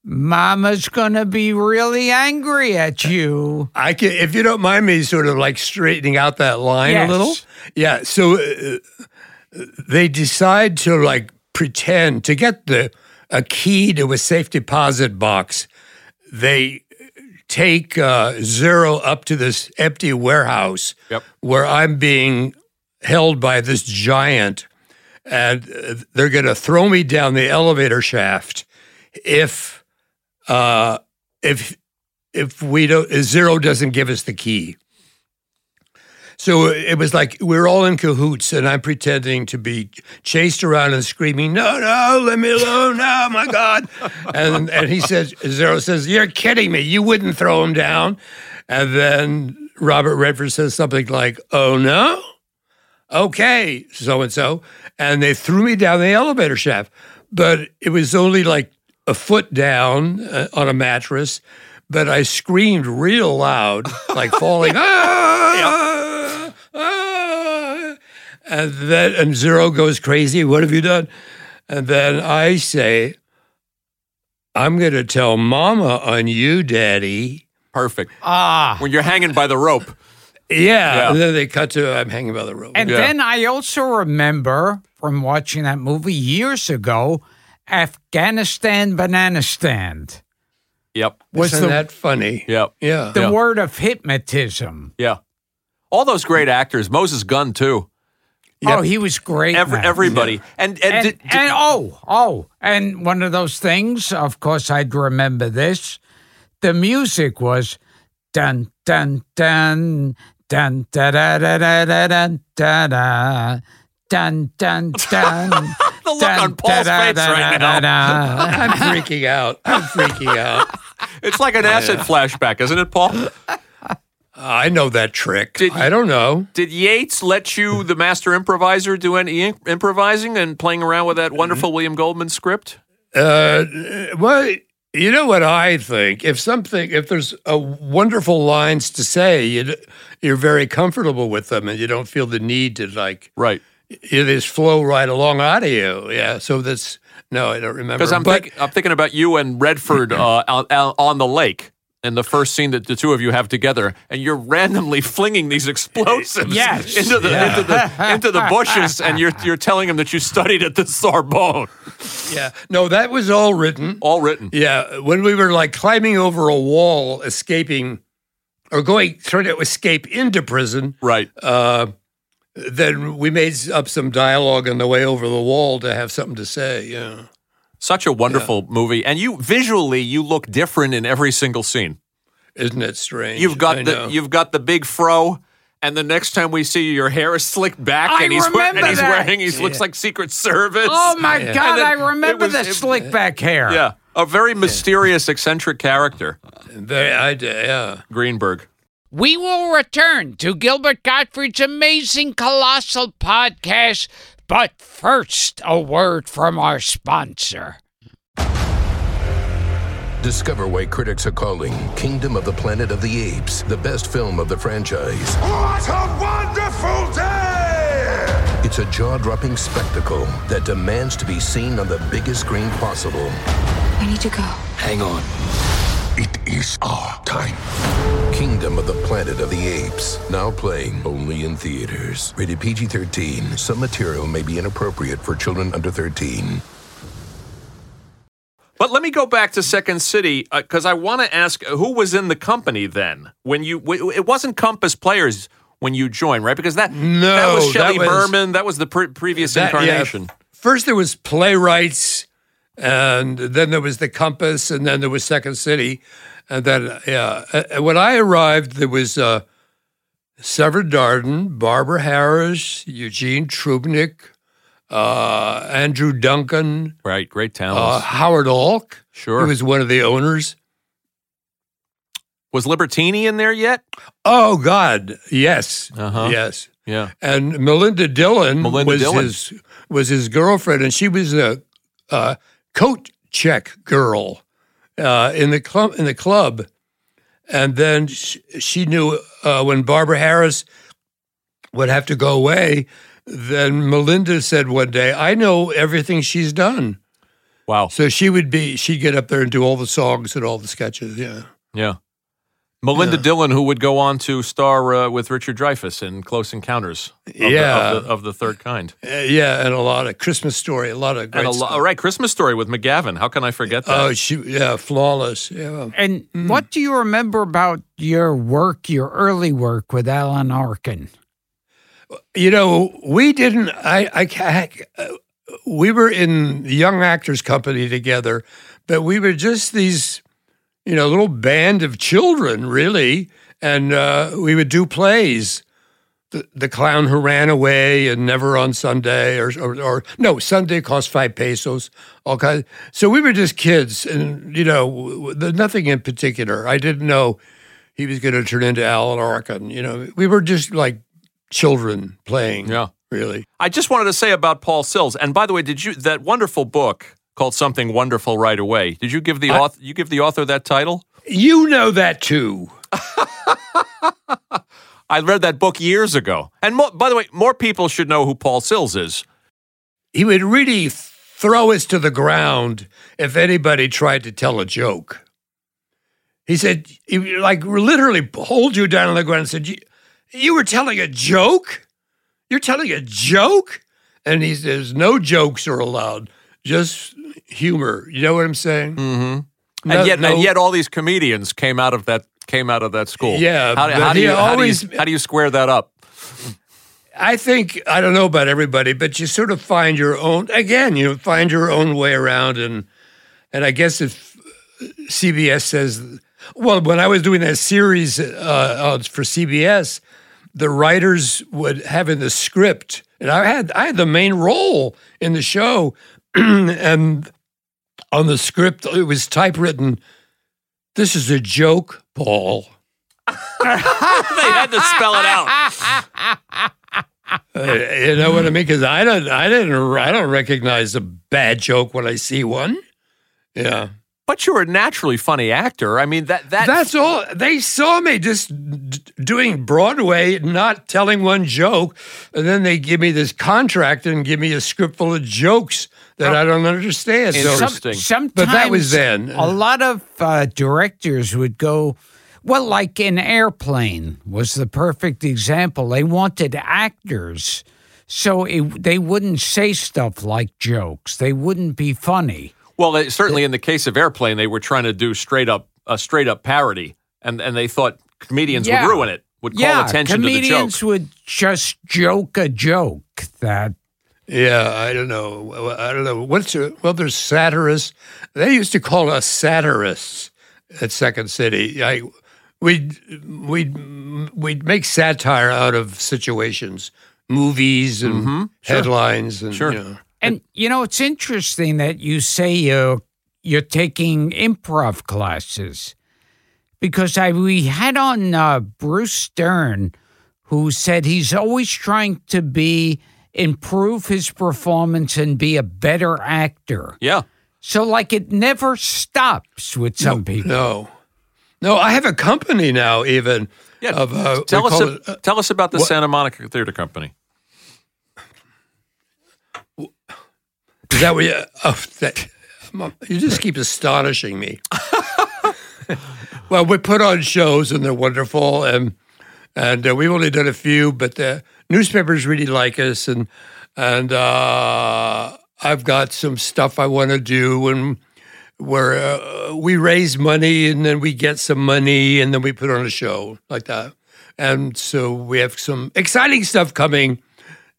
"Mama's gonna be really angry at you." I can, if you don't mind me, sort of like straightening out that line Yes. a little. Yeah. So uh, they decide to like pretend to get the a key to a safe deposit box. They take uh, Zero up to this empty warehouse Yep. where I'm being held by this giant, and uh, they're going to throw me down the elevator shaft if if if we don't if Zero doesn't give us the key. So it was like we're all in cahoots, and I'm pretending to be chased around and screaming, "No, no, let me alone! No, my God!" and and he says, Zero says, "You're kidding me! You wouldn't throw him down." And then Robert Redford says something like, "Oh no." okay, so and so. And they threw me down the elevator shaft. But it was only like a foot down uh, on a mattress. But I screamed real loud, *laughs* like falling. "Ah, ah." And then, and Zero goes crazy. What have you done? And then I say, I'm going to tell Mama on you, Daddy. Perfect. Ah. When you're hanging by the rope. Yeah. Yeah. And then they cut to, I'm hanging by the rope. And Yeah. then I also remember from watching that movie years ago, Afghanistan Banana Stand Yep. was Isn't the, that funny? Yep. Yeah. the Yeah. word of hypnotism. Yeah. All those great actors. Moses Gunn too. Oh, he was great. Every, man. everybody. And and, And, did- did- and oh, oh, and one of those things, of course, I'd remember this. The music was dun dun dun dun da da da da da dun da da dun dun dun. *laughs* the look on Paul's face right now. *laughs* I'm freaking out. I'm freaking out. It's like an acid flashback, isn't it, Paul? I know that trick. Did- I don't know. Did Yates let you, the master improviser, do any im- improvising and playing around with that wonderful William Goldman script? Uh, well, you know what I think. If something, if there's a wonderful lines to say, you, you're very comfortable with them, and you don't feel the need to like Right. It just flow right along out of you. Yeah. So that's no, I don't remember. Because I'm, but think, I'm thinking about you and Redford uh, *clears throat* on, on the lake. in the first scene that the two of you have together, and you're randomly flinging these explosives Yes. into the into the into the bushes, and you're you're telling him that you studied at the Sorbonne. yeah, no, that was all written. All written. Yeah, when we were like climbing over a wall, escaping or going trying to escape into prison, Right. uh, then we made up some dialogue on the way over the wall to have something to say. Yeah, Such a wonderful movie, and you visually you look different in every single scene. isn't it strange? You've got I the know. you've got the big fro, and the next time we see you, your hair is slicked back, I and he's wearing, remember and he's wearing he looks like Secret Service. Oh my Yeah. God! I remember was- the it- slick back hair. Yeah, a very mysterious, eccentric character, Very- I, yeah. Greenberg. We will return to Gilbert Gottfried's amazing colossal podcast. But first, a word from our sponsor. Discover why critics are calling Kingdom of the Planet of the Apes the best film of the franchise. What a wonderful day! It's a jaw dropping spectacle that demands to be seen on the biggest screen possible. I need to go. Hang on. It is our time. Kingdom of the Planet of the Apes. Now playing only in theaters. Rated PG 13. Some material may be inappropriate for children under 13. But let me go back to Second City uh, because I want to ask uh, who was in the company then when you. w- It wasn't Compass Players when you joined, right? Because that No, that was that Shelley was- Berman. That was the pre- previous That- yeah. incarnation. First, there was playwrights, and then there was the Compass, and then there was Second City, and then yeah. When I arrived, there was uh, Severn Darden, Barbara Harris, Eugene Troobnick, uh, Andrew Duncan, Right, great uh. Howard Alk. Sure. He was one of the owners. was Libertini in there yet? Oh God, yes, Uh-huh. yes. Yeah. And Melinda Dillon Melinda was Dillon. his was his girlfriend, and she was a, uh coat check girl uh, in the club in the club. And then she, she knew uh, when Barbara Harris would have to go away. Then Melinda said one day, "I know everything she's done." Wow. So she would be she'd get up there and do all the songs and all the sketches. Yeah. Yeah. Melinda Yeah. Dillon, who would go on to star uh, with Richard Dreyfuss in Close Encounters of, the, Yeah. of, the, of the Third Kind. Uh, yeah, and a lot of Christmas story, a lot of great And a lo- all right, Christmas Story with McGavin. How can I forget that? Oh, she yeah, flawless. Yeah. And what do you remember about your work, your early work with Alan Arkin? You know, we didn't. I, I, ca- uh, we were in the Young Actors Company together, but we were just these, you know, little band of children, really, and uh, we would do plays. The, the clown who ran away and never on Sunday, or, or, or no, Sunday cost five pesos. All kinds. So we were just kids, and you know, w- w- the, nothing in particular. I didn't know he was going to turn into Alan Arkin. You know, we were just like children playing. Yeah. really. I just wanted to say about Paul Sills. And by the way, did you that wonderful book called Something Wonderful Right Away? Did you give the author you give the author that title? You know that too. *laughs* I read that book years ago. And by the way, more people should know who Paul Sills is. He would really throw us to the ground if anybody tried to tell a joke. He said, he like literally hold you down on the ground and said, "You, you were telling a joke? You're telling a joke?" And he says, "No jokes are allowed, just humor." You know what I'm saying? Mm-hmm. No- and yet, no- and yet, all these comedians came out of that came out of that school. Yeah, How, how do you how do you- always- how do you square that up? I think I don't know about everybody, but you sort of find your own. Again, you find your own way around, and and I guess if CBS says, well, when I was doing that series uh, uh, for CBS, the writers would have in the script, and I had I had the main role in the show, *clears throat* and on the script it was typewritten. This is a joke, Paul. *laughs* they had to spell it out. Uh, you know what I mean? Because I don't, I didn't, I don't recognize a bad joke when I see one. Yeah, But you're a naturally funny actor. I mean that that that's all. They saw me just d- doing Broadway, not telling one joke, and then they give me this contract and give me a script full of jokes that I don't understand. So, Interesting. Sometimes, But that was then. A lot of uh, directors would go, well, like in Airplane was the perfect example. They wanted actors, so it, they wouldn't say stuff like jokes. They wouldn't be funny. Well, they, certainly in the case of Airplane, they were trying to do straight up a straight up parody, and and they thought comedians Yeah. would ruin it, would call yeah, attention to the joke. comedians would just joke a joke that yeah, I don't know. I don't know what's a, well. There's satirists. They used to call us satirists at Second City. I we'd we'd we'd make satire out of situations, movies and headlines, and Sure. you know. And you know, it's interesting that you say you're you're taking improv classes because I we had on uh, Bruce Stern, who said he's always trying to be improve his performance and be a better actor. Yeah. So like it never stops with some people. No, no. I have a company now, even. Yeah. Of, uh, tell us. a- it, uh, tell us about the what- Santa Monica Theater Company. Is that what you? Oh, that, you just keep astonishing me. *laughs* well, we put on shows and they're wonderful, and and uh, we've only done a few, but the newspapers really like us, and and uh, I've got some stuff I want to do, and where uh, we raise money and then we get some money and then we put on a show like that, and so we have some exciting stuff coming.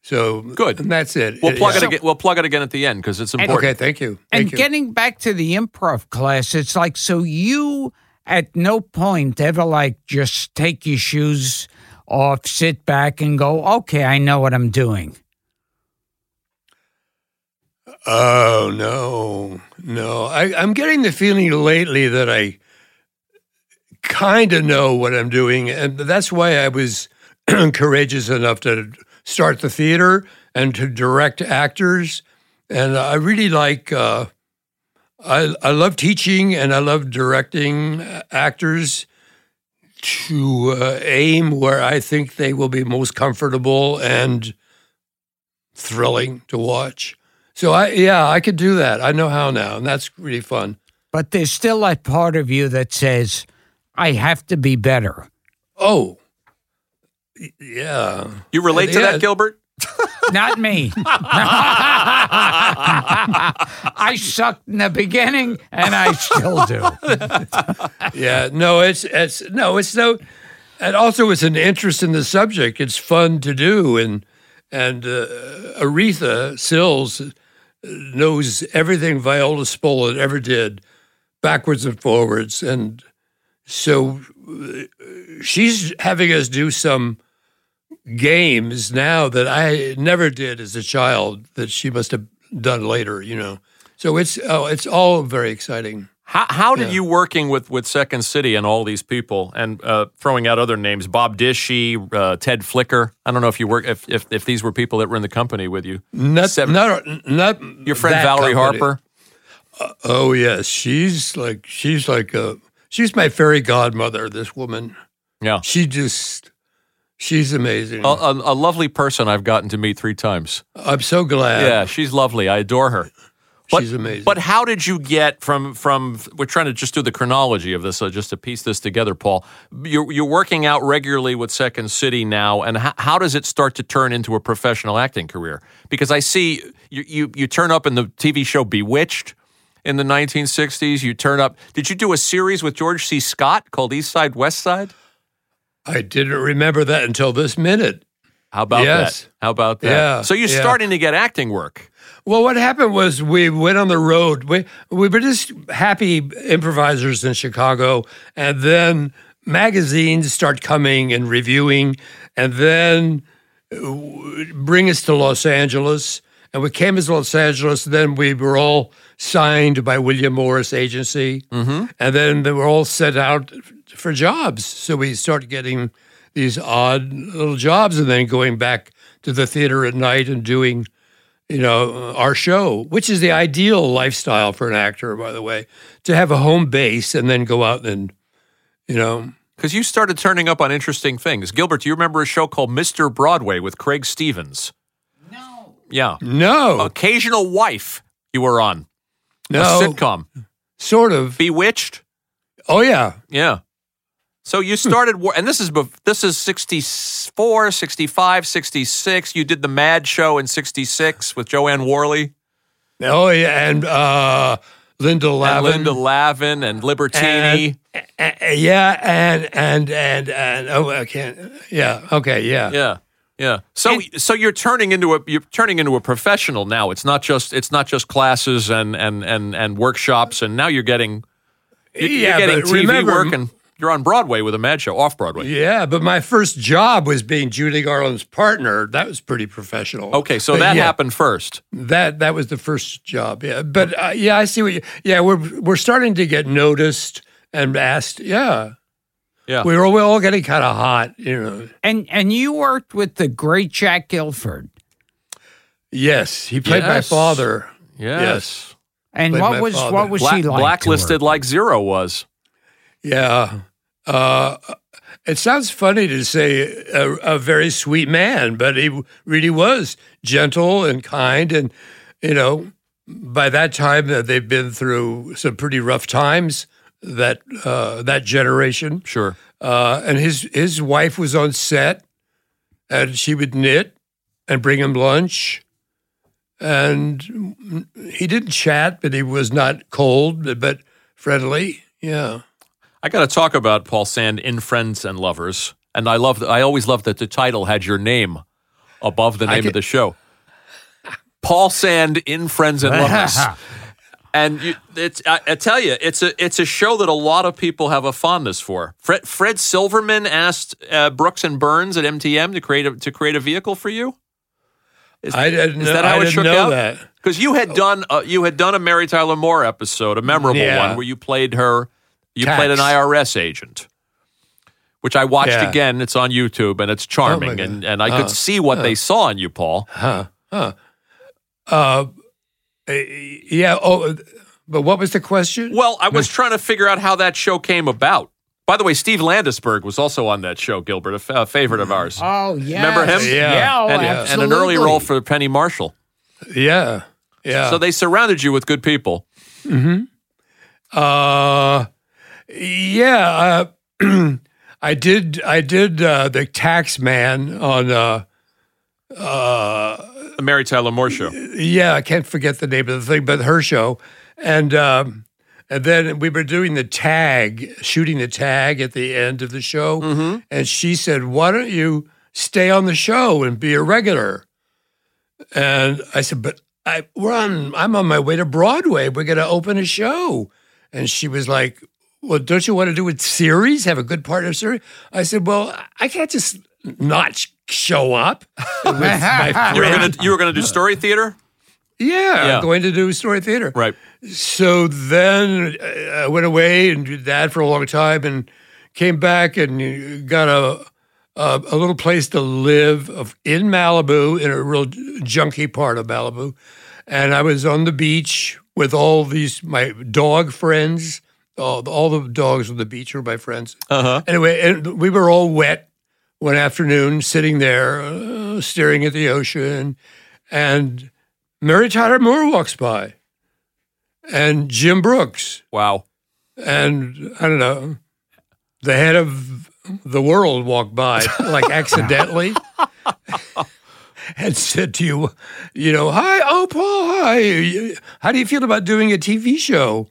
So Good. and that's it. We'll plug Yeah. it again. We'll plug it again at the end because it's important. Okay, thank you. Thank and you. getting back to the improv class, it's like so you at no point ever like just take your shoes off, sit back, and go, okay, I know what I'm doing. Oh no, no! I, I'm getting the feeling lately that I kind of know what I'm doing, and that's why I was *clears throat* courageous enough to start the theater and to direct actors. And I really like. Uh, I I love teaching and I love directing actors to uh, aim where I think they will be most comfortable and thrilling to watch. So I yeah, I could do that. I know how now, and that's really fun. But there's still that part of you that says, I have to be better. Oh, yeah. You relate to Yeah. that, Gilbert? Not me. *laughs* I sucked in the beginning, and I still do. Yeah, no, it's it's no, it's no, and also it's an interest in the subject. It's fun to do, and and uh, Aretha Sills knows everything Viola Spolin ever did, backwards and forwards, and so uh, she's having us do some games now that I never did as a child that she must have done later. You know, so it's oh, it's all very exciting. How, how did Yeah. you working with, with Second City and all these people and uh, throwing out other names, Bob Dishy, uh, Ted Flicker? I don't know if you work if, if if these were people that were in the company with you. Not, Seven- not, not Your friend Valerie company. Harper. Oh yes, she's like she's like a she's my fairy godmother. This woman, Yeah, she just she's amazing. a, a, a lovely person I've gotten to meet three times. I'm so glad. Yeah, she's lovely. I adore her. But, she's amazing. But how did you get from from? We're trying to just do the chronology of this, uh, just to piece this together, Paul. You're you're working out regularly with Second City now, and how, how does it start to turn into a professional acting career? Because I see you you you turn up in the TV show Bewitched in the 1960s. You turn up. Did you do a series with George C. Scott called East Side West Side? I didn't remember that until this minute. How about Yes. that? How about that? Yeah, So you're yeah. starting to get acting work. Well, what happened was we went on the road. We we were just happy improvisers in Chicago, and then magazines start coming and reviewing, and then uh, bring us to Los Angeles. And we came to Los Angeles. Then we were all signed by William Morris Agency, mm-hmm. and then they were all sent out for jobs. So we started getting these odd little jobs, and then going back to the theater at night and doing you know, our show, which is the ideal lifestyle for an actor, by the way, to have a home base and then go out and, you know, Because you started turning up on interesting things. Gilbert, do you remember a show called Mr. Broadway with Craig Stevens? Yeah. no, Occasional Wife you were on. no, A sitcom. sort of. Bewitched? Oh yeah, Yeah. So you started, wor- and this is this is 64, 65, 66. You did the Mad Show in 66 with Jo Anne Worley oh yeah, and uh, Linda Lavin, and Linda Lavin and Libertini. and, uh, yeah, and and and and oh, I can't. Yeah, okay, yeah, Yeah. Yeah. So so you're turning into a you're turning into a professional now. It's not just it's not just classes and and and and workshops and now you're getting you're, you're Yeah, getting but TV remember- work and you're on Broadway with a Mad Show, off Broadway. Yeah, but my first job was being Judy Garland's partner. That was pretty professional. Okay, so But that yeah, happened first. That that was the first job. Yeah, but uh, yeah, I see what you. Yeah, we're we're starting to get noticed and asked. Yeah, Yeah. we were all, we were all getting kind of hot, you know. And and you worked with the great Jack Gilford. Yes, he played my father. Yes. And Played what my was father. what was Black- she like? to blacklisted her? like Zero was. Yeah. Uh, it sounds funny to say a, a very sweet man, but he really was gentle and kind. And, you know, by that time, uh, they've been through some pretty rough times, that, uh, that generation. Sure. Uh, and his, his wife was on set, and she would knit and bring him lunch. And he didn't chat, but he was not cold, but- friendly. Yeah. I got to talk about Paul Sand in Friends and Lovers, and I love. I always loved that the title had your name above the name of the show. Paul Sand in Friends and Lovers, *laughs* and you, it's. I, I tell you, it's a it's a show that a lot of people have a fondness for. Fred, Fred Silverman asked uh, Brooks and Burns at MTM to create a to create a vehicle for you. Is, I didn't is know, that how I it shook know out? that. Because you had done uh, you had done a Mary Tyler Moore episode, a memorable Yeah. one where you played her. You Tax. played an IRS agent, which I watched Yeah. again. It's on YouTube and it's charming, God. and and I Uh, could see what they saw in you, Paul. Huh. Huh. Uh, eh, yeah. Oh, but what was the question? Well, I was trying to figure out how that show came about. By the way, Steve Landesberg was also on that show, Gilbert, a, favorite of ours. Oh yeah. Remember him? Yeah. oh, and, and an early role for Penny Marshall. Yeah. Yeah. So they surrounded you with good people. Uh, yeah. Uh, *clears throat* I did. I did uh, the tax man on. Uh, uh, The Mary Tyler Moore show. yeah, I can't forget the name of the thing, but her show, and um, and then we were doing the tag, shooting the tag at the end of the show, and she said, "Why don't you stay on the show and be a regular?" And I said, "But I we're on. I'm on my way to Broadway. We're going to open a show," and she was like. Well, don't you want to do a series? Have a good part of a series? I said, well, I can't just not show up *laughs* with my *laughs* You were gonna you were gonna do story theater, Yeah, Yeah. I'm going to do story theater. right? So then uh, I went away and did that for a long time and came back and got a a, a little place to live of, in Malibu, in a real junky part of Malibu. And I was on the beach with all these my dog friends. All, all the dogs on the beach were my friends. Uh-huh. Anyway, and we were all wet one afternoon, sitting there, uh, staring at the ocean, and Mary Tyler Moore walks by, and Jim Brooks, Wow. and I don't know, the head of the world walked by, *laughs* like accidentally, and said to you, you know, hi, oh Paul, hi, how do you feel about doing a TV show?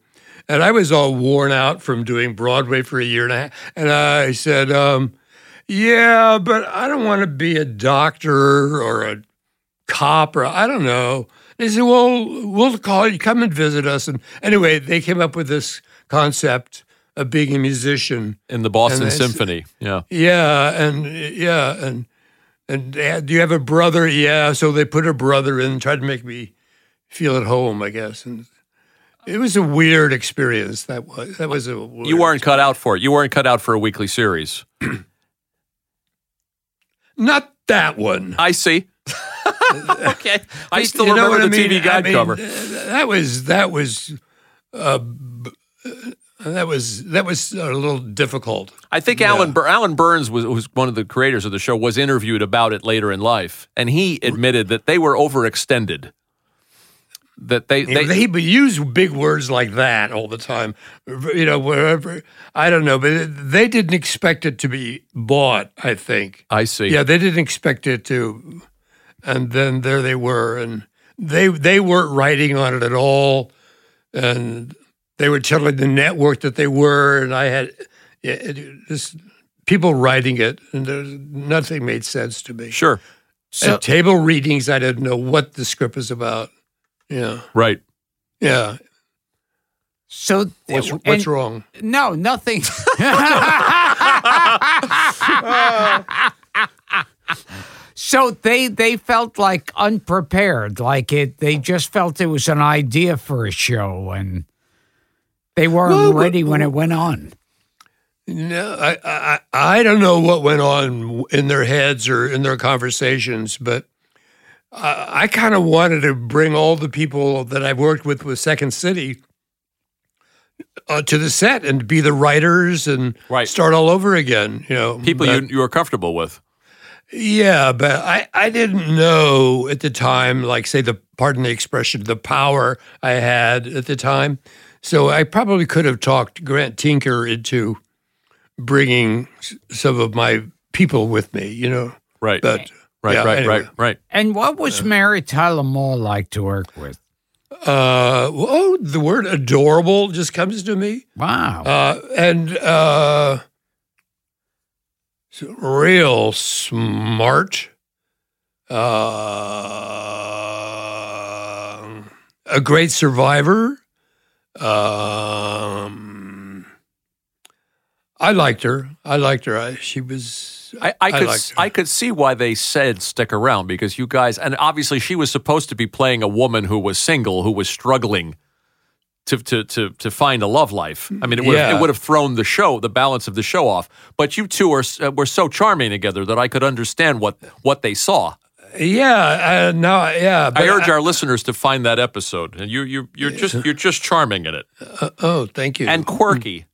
And I was all worn out from doing Broadway for a year and a half, and I said, um, yeah, but I don't want to be a doctor or a cop or I don't know. They said, well, we'll call you, come and visit us. And anyway, they came up with this concept of being a musician. In the Boston And they s- Symphony. Yeah. Yeah, and yeah, and and Dad, do you have a brother? Yeah, so they put a brother in, tried to make me feel at home, I guess. And it was a weird experience. That was that was a weird You weren't cut out for it. You weren't cut out for a weekly series. *clears throat* not that one. I see. *laughs* okay. I still You know remember what the I mean? TV guide I mean, cover. uh, That was that was uh, that was that was a little difficult. I think Alan Bur- Allan Burns was, was one of the creators of the show. Was interviewed about it later in life, and he admitted that they were overextended. That they, They, they, they use big words like that all the time. You know, wherever I don't know, but they didn't expect it to be bought. I think. I see. Yeah, they didn't expect it to, and then there they were, and they they weren't writing on it at all, and they were telling the network that they were, and I had yeah, it, just people writing it, and there's, nothing made sense to me. Sure. At table readings, I didn't know what the script was about. Yeah, Right. yeah. So What's and- what's wrong? No, nothing. *laughs* so they they felt like unprepared, like it. They just felt it was an idea for a show, and they weren't Well, but- ready when it went on. No, I, I I don't know what went on in their heads or in their conversations, but I, I kind of wanted to bring all the people that I've worked with with Second City uh, to the set and be the writers and Right. start all over again. You know, People But- you you were comfortable with. Yeah, but I, I didn't know at the time, like say the pardon the expression, the power I had at the time. So I probably could have talked Grant Tinker into bringing some of my people with me, you know. Right. But right, yeah, right, anyway. right, right. And what was Mary Tyler Moore like to work with? Uh, oh, the word adorable just comes to me. Wow. Uh, and uh, real smart. Uh, a great survivor. Um, I liked her. I liked her. I, she was. I, I could her. I could see why they said stick around because you guys and obviously she was supposed to be playing a woman who was single who was struggling to to to to find a love life. I mean, it would have, Yeah. it would have thrown the show, the balance of the show off. But you two are uh, were so charming together that I could understand what what they saw. yeah. Uh, no. Yeah. I urge our listeners to find that episode, and you you you're just you're just charming in it oh, thank you. and quirky.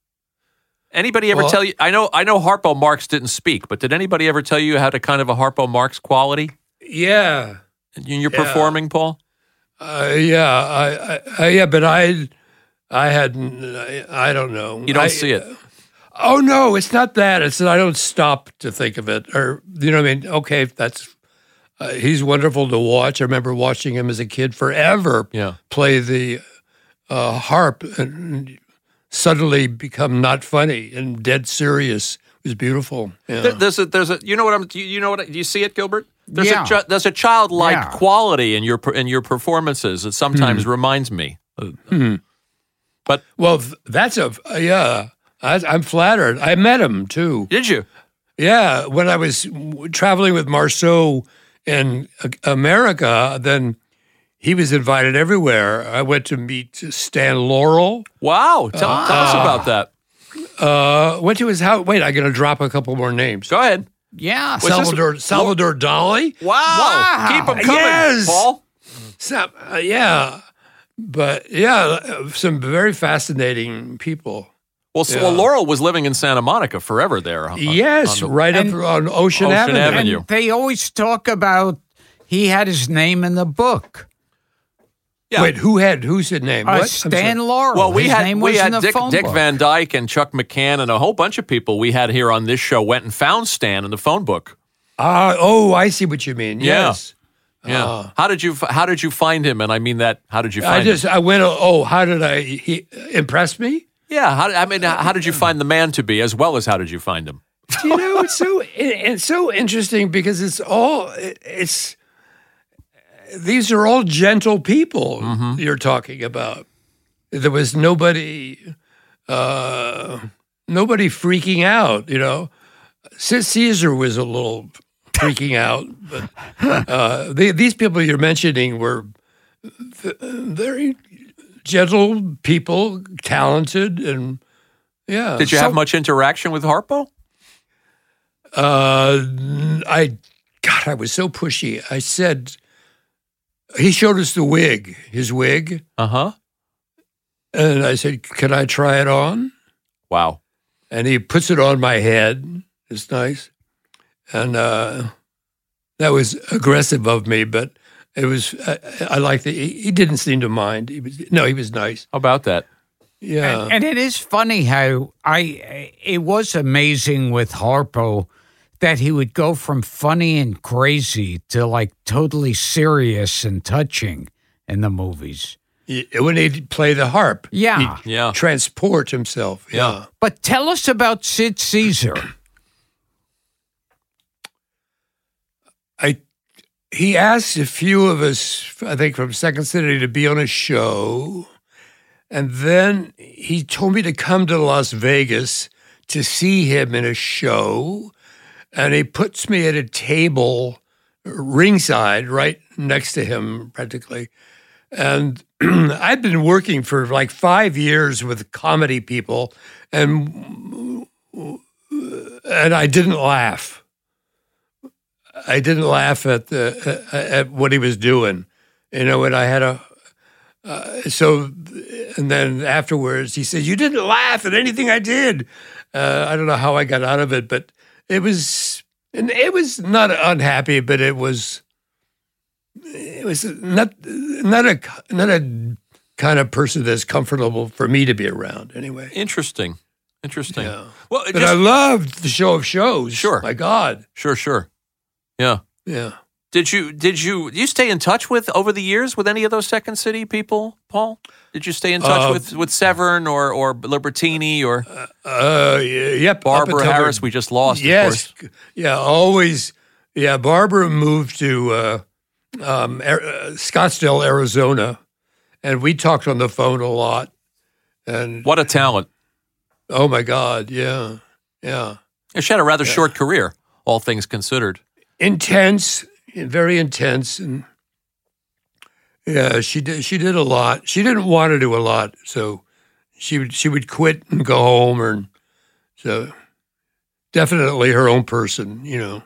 Anybody ever Well- tell you? I know I know Harpo Marx didn't speak, but did anybody ever tell you had a kind of a Harpo Marx quality yeah. in your Yeah. performing, Paul? Uh, yeah, I, I, I, yeah, but I, I hadn't. I, I don't know. You don't I- see it. Oh no, it's not that. It's that I don't stop to think of it, or you know what I mean. Okay, that's uh, he's wonderful to watch. I remember watching him as a kid forever. Yeah. play the uh, harp and suddenly become not funny and dead serious. It was beautiful. Yeah. There- There's a there's a you know what I'm you, you know what do you see it Gilbert? There's Yeah. a there's a childlike Yeah. quality in your in your performances that sometimes Hmm. reminds me. But well, that's a yeah. I, I'm flattered. I met him too. Did you? Yeah, when I was traveling with Marceau in uh, America, then he was invited everywhere. I went to meet Stan Laurel. Wow. Tell, tell us Ah. about that. Uh, went to his house. Wait, I'm going to drop a couple more names. Go ahead. yeah. this- Salvador Salvador Dali. Wow. Wow. Keep them coming, Yes. Paul. Sa- uh, yeah, but yeah, uh, some very fascinating people. Well, so, Yeah. well, Laurel was living in Santa Monica forever there. uh, yes, on the- right and- up on Ocean, Ocean Avenue. Avenue. and they always talk about he had his name in the book. Yeah. Wait, who had who's his name? Uh, What? I'm Stan sorry. Laurel. Well, we his had name we had the Dick, phone Dick book. Van Dyke and Chuck McCann and a whole bunch of people we had here on this show went and found Stan in the phone book. Ah, oh, I see what you mean. Yeah. Yes. Yeah. how did you how did you find him? And I mean that. How did you find I him? just I went. Oh, how did I? He impressed me. Yeah, how, I mean, how did you find the man to be, as well as how did you find him? you know, it's so *laughs* it, it's so interesting because it's all it, it's these are all gentle people you're talking about. There was nobody, uh, nobody freaking out. You know, C- Caesar was a little freaking out, but uh, the, these people you're mentioning were very gentle people, talented, and yeah. Did you have much interaction with Harpo? Uh, I, God, I was so pushy. I said, he showed us the wig, his wig, Uh huh. and I said, "Can I try it on?" Wow. And he puts it on my head. It's nice, and uh, that was aggressive of me, but it was. I, I liked it. He, he didn't seem to mind. He was no, he was nice. How about that? Yeah. And, and it is funny how I it was amazing with Harpo that he would go from funny and crazy to like totally serious and touching in the movies. When he'd play the harp, Yeah. he'd Yeah. transport himself. yeah. But tell us about Sid Caesar. I he asked a few of us, I think from Second City, to be on a show, and then he told me to come to Las Vegas to see him in a show, and he puts me at a table ringside right next to him practically. And *clears throat* I've been working for like five years with comedy people, and and I didn't laugh. I didn't laugh at the at what he was doing, you know. And I had a uh, so, and then afterwards he said, "You didn't laugh at anything I did." Uh, I don't know how I got out of it, but it was, and it was not unhappy, but it was, it was not not a not a kind of person that's comfortable for me to be around. Anyway, Interesting. Interesting. Yeah. Well, but just, I loved the show of shows. Sure. my God, sure, sure. Yeah. yeah. Did you did you you stay in touch with over the years with any of those Second City people, Paul? Did you stay in touch Uh, with with Severn or or Libertini or Uh, y- yep. Barbara Harris? the- We just lost. Of Yes, course. yeah, always. Yeah, Barbara moved to uh, um, uh, Scottsdale, Arizona, and we talked on the phone a lot. And What a talent! oh my God, yeah, yeah, She had a rather short career, all things considered. intense, very intense, and yeah, she did. She did a lot. She didn't want to do a lot, so she would she would quit and go home, and so definitely her own person, you know.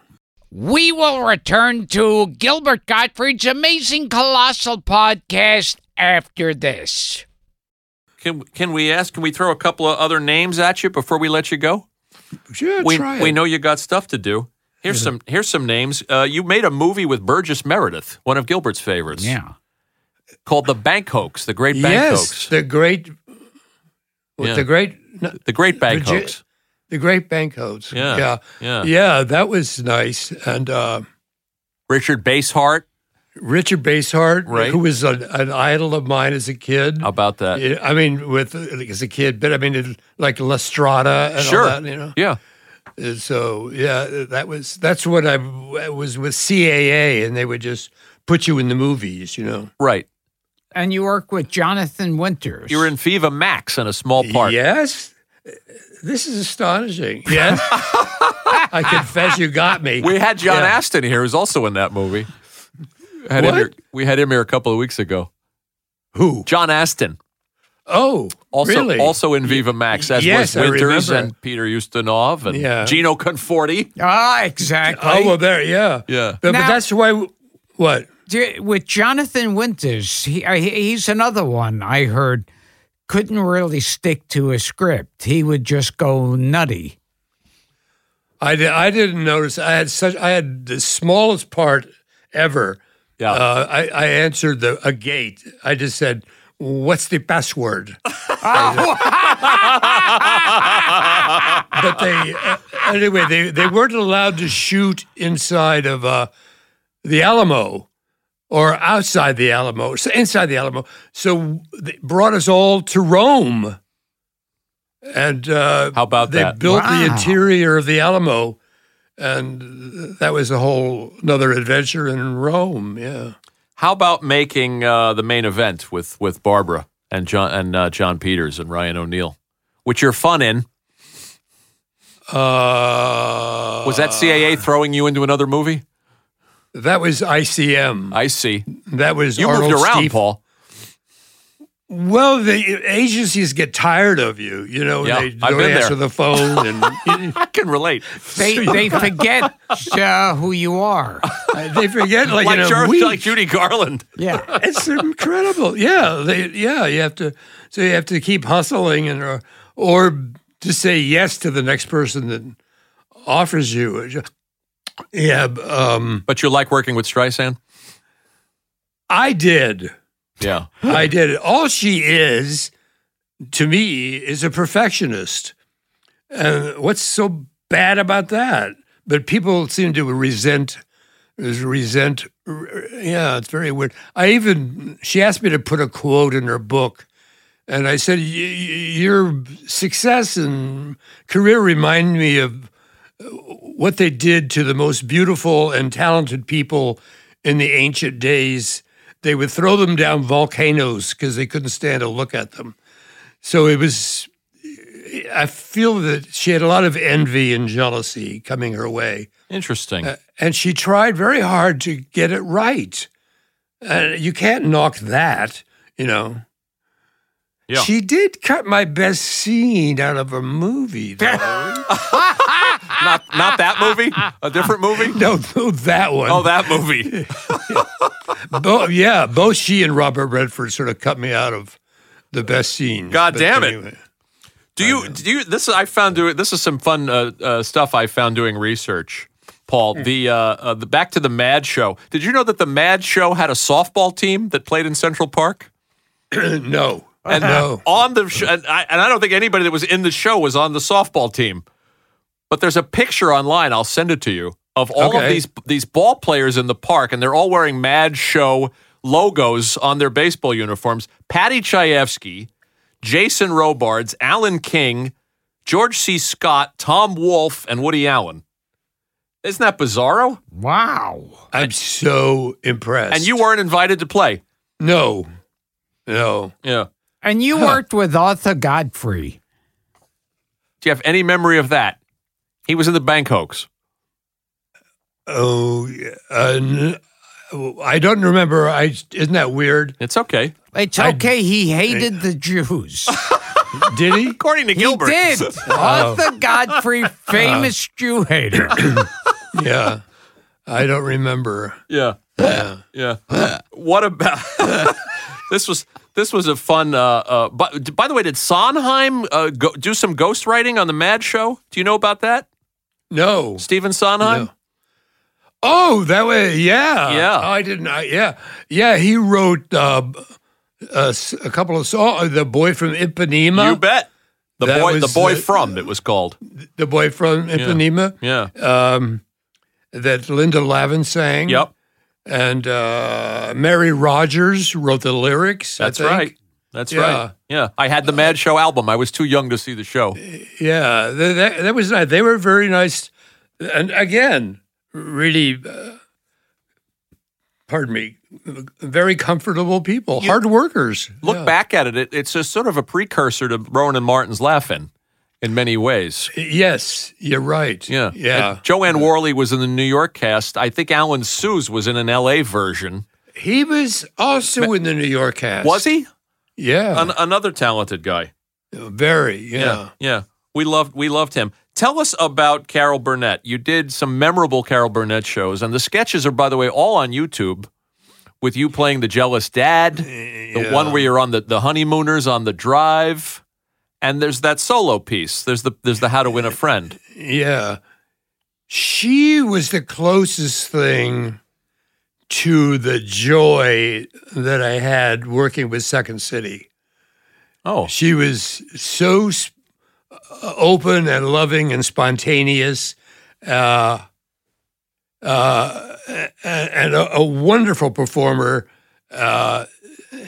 We will return to Gilbert Gottfried's amazing colossal podcast after this. Can can we ask? Can we throw a couple of other names at you before we let you go? Sure, we try we know you got stuff to do. Here's some here's some names. Uh, you made a movie with Burgess Meredith, one of Gilbert's favorites, Yeah. called The Bank Hoax, the Great Bank yes, Hoax, the great, Yeah. the great, no, the Great Bank Virgi- Hoax. the great bank hoax. Yeah, yeah, yeah. yeah. That was nice. And uh, Richard Basehart. Richard Basehart, Right. who was an, an idol of mine as a kid. How about that? I mean, with as a kid, but I mean, it, like La Strada and Sure. all that, you know. Yeah. And So yeah, that was that's what I, I was with CAA, and they would just put you in the movies, you know. Right. And you work with Jonathan Winters. You were in Viva Max in a small part. Yes, this is astonishing. Yes, *laughs* I confess, you got me. We had John Yeah. Aston here, who's also in that movie. Had him What? here, we had him here a couple of weeks ago. Who? John Aston, Oh, also really? also in Viva Max, as yes, was Winters and Peter Ustinov and Yeah. Gino Conforti. Ah, exactly. Oh well, there, yeah, Yeah. But, but that's why. What? With Jonathan Winters, he, uh, he's another one I heard couldn't really stick to a script. He would just go nutty. I did, I didn't notice. I had such. I had the smallest part ever. Yeah. Uh, I, I answered the a gate. I just said, "What's the password?" *laughs* *laughs* but they uh, anyway. They they weren't allowed to shoot inside of uh, the Alamo or outside the Alamo, so inside the Alamo. So they brought us all to Rome, and uh, How about they that? built the interior of the Alamo, and that was a whole another adventure in Rome. Yeah. How about making uh, the main event with with Barbara and John and uh, Jon Peters and Ryan O'Neal, which you're fun in? Uh, Was that CAA throwing you into another movie? That was ICM. I see. that was You Arnold moved around, Steve- Paul. Well, the agencies get tired of you. You know, Yeah, they I've don't been answer there. the phone, and *laughs* I can relate. They they forget uh, who you are. they forget like, Like, in a week. like Judy Garland. Yeah. *laughs* it's incredible. Yeah, they, yeah. You have to, so you have to keep hustling, and or, or to say yes to the next person that offers you. Yeah, um, But you like working with Streisand? I did. Yeah. I did. All she is, to me, is a perfectionist. And what's so bad about that? But people seem to resent, resent. Yeah, it's very weird. I even she asked me to put a quote in her book, and I said, "Y- y- "Your success and career remind me of what they did to the most beautiful and talented people in the ancient days. They would throw them down volcanoes because they couldn't stand to look at them. So it was, I feel that she had a lot of envy and jealousy coming her way. Interesting. Uh, and she tried very hard to get it right. And you can't knock that, you know. Yeah. She did cut my best scene out of a movie. though. *laughs* not not that movie, a different movie. *laughs* no, no, that one. Oh, that movie. *laughs* Bo- yeah, both she and Robert Redford sort of cut me out of the best scene. God damn it. Do you do you this I found doing this is some fun uh, uh, stuff I found doing research. Paul, the uh, uh, the back to the Mad Show. Did you know that the Mad Show had a softball team that played in Central Park? *clears throat* no. *laughs* And uh, no. on the sh- and I, and I don't think anybody that was in the show was on the softball team. But there's a picture online. I'll send it to you of all of these these ball players in the park, and they're all wearing Mad Show logos on their baseball uniforms. Paddy Chayefsky, Jason Robards, Alan King, George C. Scott, Tom Wolfe, and Woody Allen. Isn't that bizarro? Wow. I'm so impressed. And you weren't invited to play. No. No. Yeah. And you worked with Arthur Godfrey. Do you have any memory of that? He was in the bank hoax. Oh, yeah. uh, n- I don't remember. I isn't that weird? It's okay. It's okay. he hated the Jews. *laughs* Did he? According to he Gilbert. did. *laughs* Arthur Godfrey, famous Jew hater. *laughs* yeah. I don't remember. Yeah. Yeah. Yeah. what about this was this was a fun uh uh but by the way did Sondheim uh, go, do some ghostwriting on the Mad Show? Do you know about that? No. Stephen Sondheim? No. Oh, that way. Yeah. Yeah. I didn't. I, yeah. Yeah. He wrote uh, a, s- a couple of songs. The boy from Ipanema. You bet. The That boy the boy uh, from it was called. The boy from Ipanema. Yeah. Um, that Linda Lavin sang. Yep. And uh, Mary Rogers wrote the lyrics. I That's right. That's Yeah. right. Yeah. I had the Mad Show album. I was too young to see the show. Yeah, that, that, was nice. They were very nice, and again, really, uh, pardon me, very comfortable people, hard workers. Look Yeah. back at it, it, it's just sort of a precursor to Rowan and Martin's Laughing in many ways. Yes, you're right. Yeah. yeah. And Jo Anne Worley was in the New York cast. I think Alan Sues was in an LA version. he was also in the New York cast. Was he? Yeah, An- another talented guy. very. Yeah. Yeah. We loved we loved him. Tell us about Carol Burnett. You did some memorable Carol Burnett shows, and the sketches are, by the way, all on YouTube. With you playing the jealous dad, the one where you're on the, the honeymooners on the drive, and there's that solo piece. There's the there's the how to win a friend. Yeah. She was the closest thing to the joy that I had working with Second City. Oh, She was so sp- uh, open and loving and spontaneous, uh, uh, and a, a wonderful performer. Uh,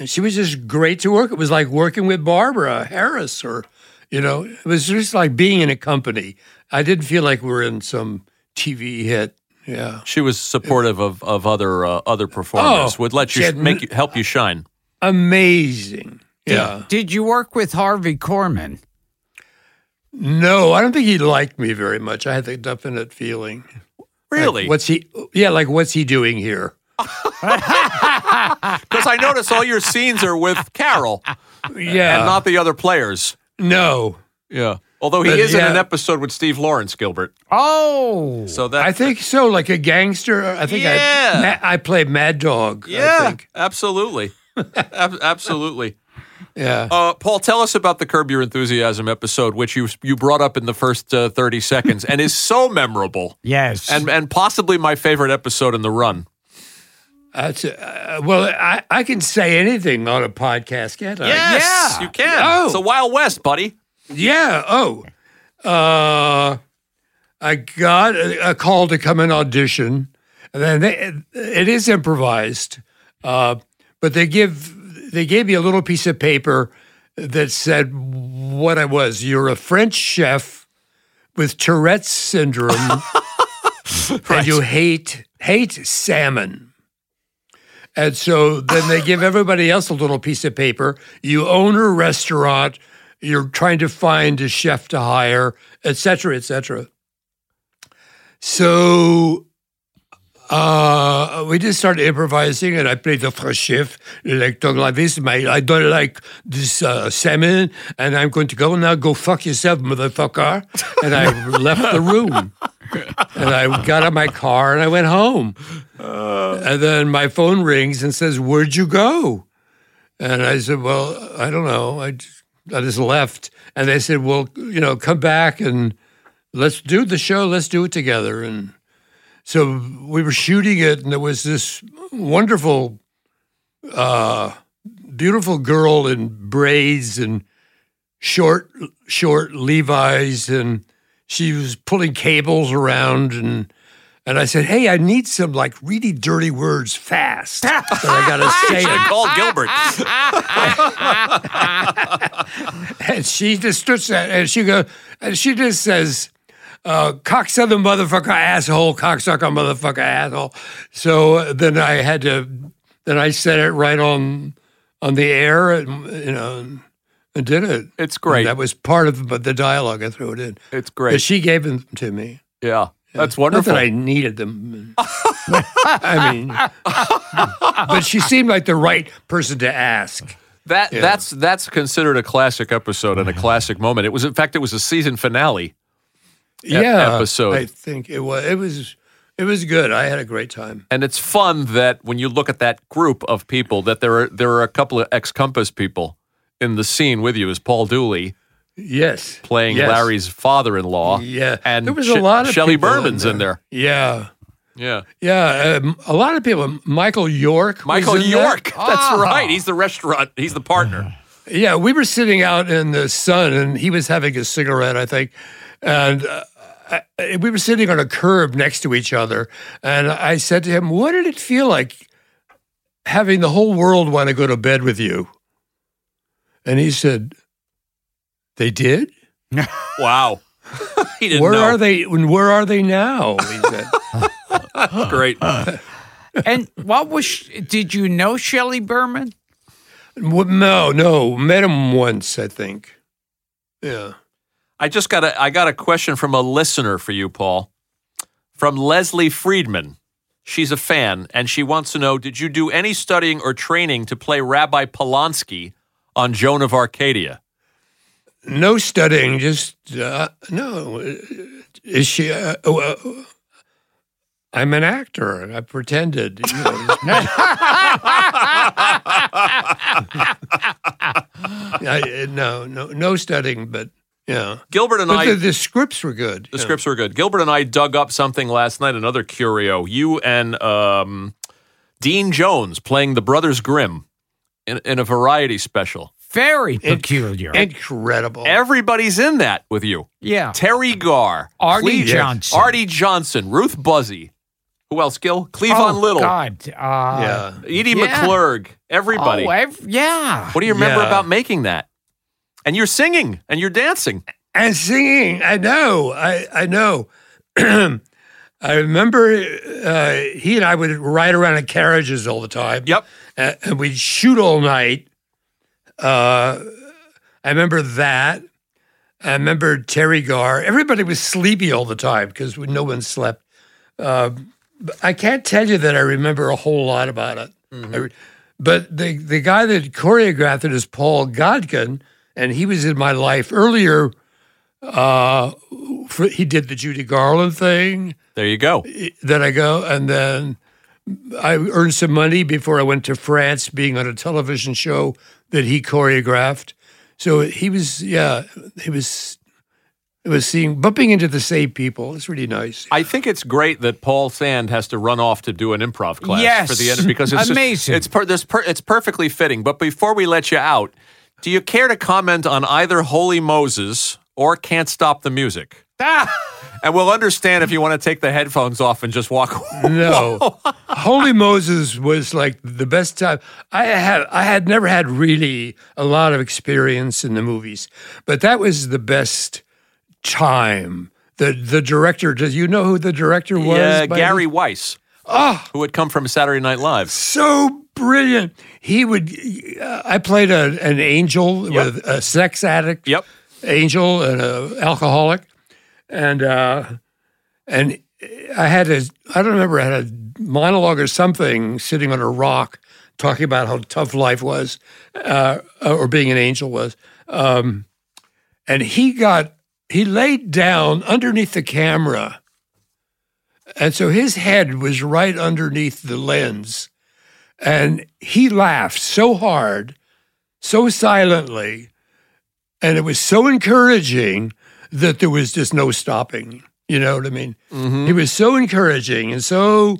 she was just great to work. It was like working with Barbara Harris, or you know, it was just like being in a company. I didn't feel like we were in some TV hit. Yeah, she was supportive of of other uh, other performers. Oh, Would let you had make you help you shine. amazing. Yeah. Did you work with Harvey Korman? No, I don't think he liked me very much. I had the definite feeling. Really? Like, what's he? Yeah, like what's he doing here? *laughs* Because I notice all your scenes are with Carol Yeah, and not the other players. no. Yeah. Although he But, is in an episode with Steve Lawrence, Gilbert. Oh. So that I think so. Like a gangster. I think Yeah. I ma- I played Mad Dog. I yeah, think. absolutely, *laughs* Ab- absolutely. Yeah. Uh, Paul, tell us about the Curb Your Enthusiasm episode, which you you brought up in the first uh, thirty seconds, and is so memorable, *laughs* Yes. and and possibly my favorite episode in the run. That's uh, well. I, I can say anything on a podcast, can't I? Yes, you can. Oh. It's the Wild West, buddy. Yeah. Oh. Uh, I got a, a call to come and audition, and then they, it is improvised, uh, but they give they gave me a little piece of paper that said what I was. You're a French chef with Tourette's syndrome, *laughs* and you hate hate salmon. And so then they give everybody else a little piece of paper. You own a restaurant. You're trying to find a chef to hire, et cetera, et cetera. So uh, we just started improvising, and I played the first chef, like talking like this. My, I don't like this uh, salmon, and I'm going to go now. Go fuck yourself, motherfucker. And I *laughs* left the room, and I got out my car and I went home. and then my phone rings and says, "Where'd you go?" And I said, "Well, I don't know. I just, I just left." And they said, "Well, you know, come back and let's do the show. Let's do it together." And so we were shooting it, and there was this wonderful, uh, beautiful girl in braids and short, short Levi's, and she was pulling cables around and. And I said, "Hey, I need some like really dirty words fast that I gotta *laughs* say." Should called Gilbert. and she just stood there and she go and she just says uh, cocksucker motherfucker asshole cocksucker motherfucker asshole so uh, then i had to then i said it right on on the air and you know and, did it It's great. And that was part of the- the dialogue i threw it in It's but great. she gave them to me Yeah. That's not wonderful. that I needed them. I mean, but she seemed like the right person to ask. That Yeah. that's that's considered a classic episode and a uh-huh. classic moment. It was in fact it was a season finale. yeah, episode. I think it was. It was. It was good. I had a great time. And it's fun that when you look at that group of people that there are there are a couple of ex Compass people in the scene with you is Paul Dooley Yes, playing Yes. Larry's father-in-law. Yeah, And there was a lot of Shelley people Berman's in there. Yeah, Yeah. yeah. Um, a lot of people. Michael York. was Michael in that. York. *laughs* That's right. He's the restaurant. He's the partner. Yeah, we were sitting out in the sun, and he was having a cigarette, I think, and. Uh, I, we were sitting on a curb next to each other, and I said to him, "What did it feel like having the whole world want to go to bed with you?" And he said, "They did. *laughs* Wow. *laughs* he didn't Where know. are they? Where are they now?" He said, *laughs* Great. And what was? Did you know Shelley Berman? "Well, "No, no, met him once, I think." Yeah. I just got a I got a question from a listener for you, Paul. From Leslie Friedman. She's a fan and she wants to know Did you do any studying or training to play Rabbi Polanski on Joan of Arcadia? No studying, just uh, no. Is she? Uh, uh, I'm an actor. I pretended. You know. *laughs* I, no, no, no studying, but yeah. Gilbert and But I the, the scripts were good. The yeah. scripts were good. Gilbert and I dug up something last night, another curio. You and um, Dean Jones playing the Brothers Grimm in, in a variety special. Very peculiar. incredible. Everybody's in that with you. yeah. Teri Garr, Arte Cleve- Johnson. Arte Johnson, Ruth Buzzi. Who else, Gil? Cleavon oh, Little, God. Uh, yeah. Edie Yeah. McClurg, everybody. Oh, ev- yeah. what do you remember Yeah. about making that? And you're singing and you're dancing. and singing. I know. I I know. *clears throat* I remember uh, he and I would ride around in carriages all the time. Yep. Uh, and we'd shoot all night. Uh, I remember that. I remember Teri Garr. Everybody was sleepy all the time because no one slept. Uh, but I can't tell you that I remember a whole lot about it. Re- but the the guy that choreographed it is Paul Godkin, and he was in my life earlier. Uh, for, he did the Judy Garland thing There you go. then I go, and then I earned some money before I went to France, being on a television show that he choreographed. So he was, yeah, he was, it was seeing bumping into the same people. It's really nice. I think it's great that Paul Sand has to run off to do an improv class Yes. for the end because it's just- Amazing. it's per, this per, it's perfectly fitting. But before we let you out, do you care to comment on either Holy Moses or Can't Stop the Music? *laughs* And we'll understand if you want to take the headphones off and just walk *laughs* *laughs* away. No, Holy Moses was like the best time. I had I had never had really a lot of experience in the movies, but that was the best time. The the director. Do you know who the director was? Yeah, Gary this- Weis, Oh, who had come from Saturday Night Live. so brilliant. He would. Uh, I played a, an angel Yep. with a sex addict. Yep. Angel and an alcoholic, and uh, and I had a. I don't remember. I had a monologue or something, sitting on a rock, talking about how tough life was, uh, or being an angel was. Um, and he got he laid down underneath the camera, and so his head was right underneath the lens, and he laughed so hard, so silently, and it was so encouraging that there was just no stopping. You know what I mean? He was so encouraging and so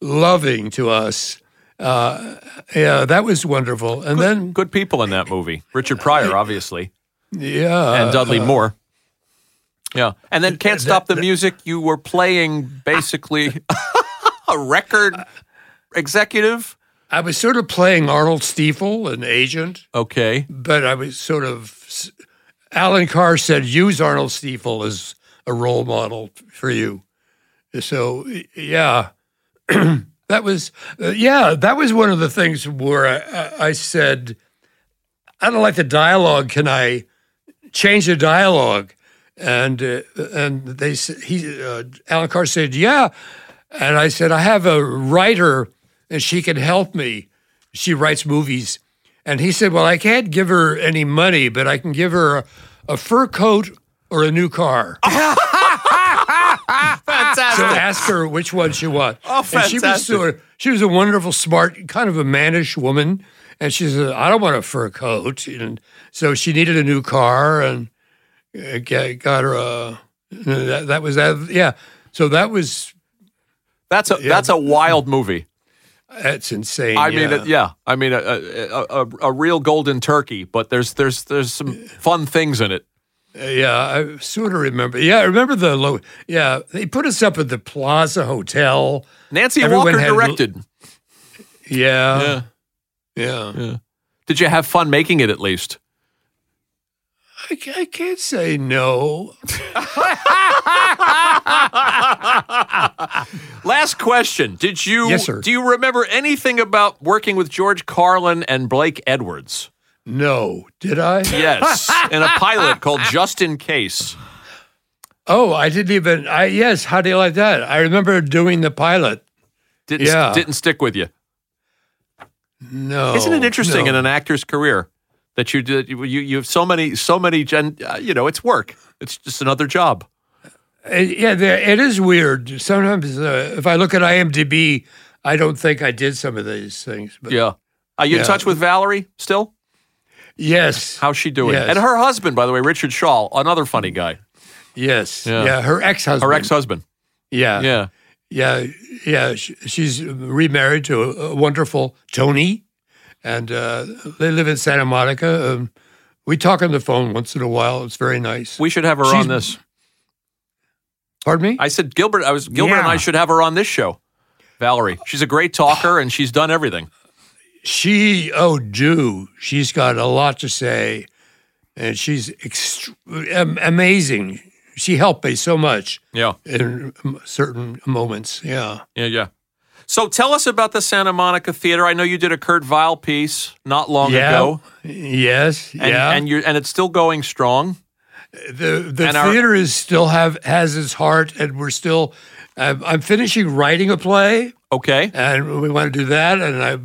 loving to us. Uh, yeah, that was wonderful. And then, Good people in that movie. Richard Pryor, obviously, yeah, and Dudley uh, Moore. Yeah, and then can't stop the music. You were playing basically *laughs* a record executive. I was sort of playing Arnold Stiefel, an agent, Okay, but I was sort of. Allan Carr said, use Arnold Stiefel as a role model for you. So, yeah, *clears throat* that was, uh, yeah, that was one of the things where I, I- said, I don't like the dialogue. Can I change the dialogue? And uh, and they he uh, Allan Carr said, yeah. And I said, I have a writer and she can help me. She writes movies. And he said, Well, I can't give her any money, but I can give her a, a fur coat or a new car. *laughs* fantastic. So ask her which one she wants. Oh, And she was fantastic. sort of, she was a wonderful, smart, kind of a mannish woman. And she said, I don't want a fur coat. And so she needed a new car and uh, got, her a, that, that was that. Yeah. So that was, That's a that's a wild movie. That's insane. I mean, yeah. uh, yeah. I mean, a, a, a, a real golden turkey, but there's there's there's some fun things in it. Uh, Yeah, I sort of remember. Yeah, I remember the low. Yeah, they put us up at the Plaza Hotel. Nancy Everyone Walker directed. Yeah, Yeah. yeah. Yeah. Did you have fun making it at least? I, I can't say no. *laughs* Last question. Did you Yes, sir. do you remember anything about working with George Carlin and Blake Edwards? No, did I? Yes, *laughs* in a pilot called Just in Case. Oh, I didn't even. I yes. How do you like that? I remember doing the pilot. Didn't Yeah. didn't stick with you. No, Isn't it interesting no. in an actor's career that you did you you have so many so many gen uh, you know it's work. It's just another job. Uh, yeah, it is weird. Sometimes, uh, if I look at IMDb, I don't think I did some of these things. But Yeah. Are you in touch with Valerie still? yes, How's she doing? Yes. And her husband, by the way, Richard Schaal, another funny guy. yes, Yeah. yeah. Her ex-husband. Her ex-husband. Yeah, Yeah. Yeah, yeah. sh- She's remarried to a wonderful Tony, and uh, they live in Santa Monica. Um, we talk on the phone once in a while. It's very nice. We should have her She's- on this. Pardon me? I said Gilbert. I was Gilbert and I should have her on this show. Valerie, she's a great talker and she's done everything. she, oh, do. She's got a lot to say, and she's ext- am- amazing. She helped me so much Yeah, in certain moments. Yeah. yeah, yeah. So tell us about the Santa Monica Theater. I know you did a Kurt Weill piece not long yeah. ago, Yes. and yeah. and you and it's still going strong. the the And our- theater is still have has its heart, and we're still. I'm, I'm finishing writing a play, Okay, and we want to do that, and I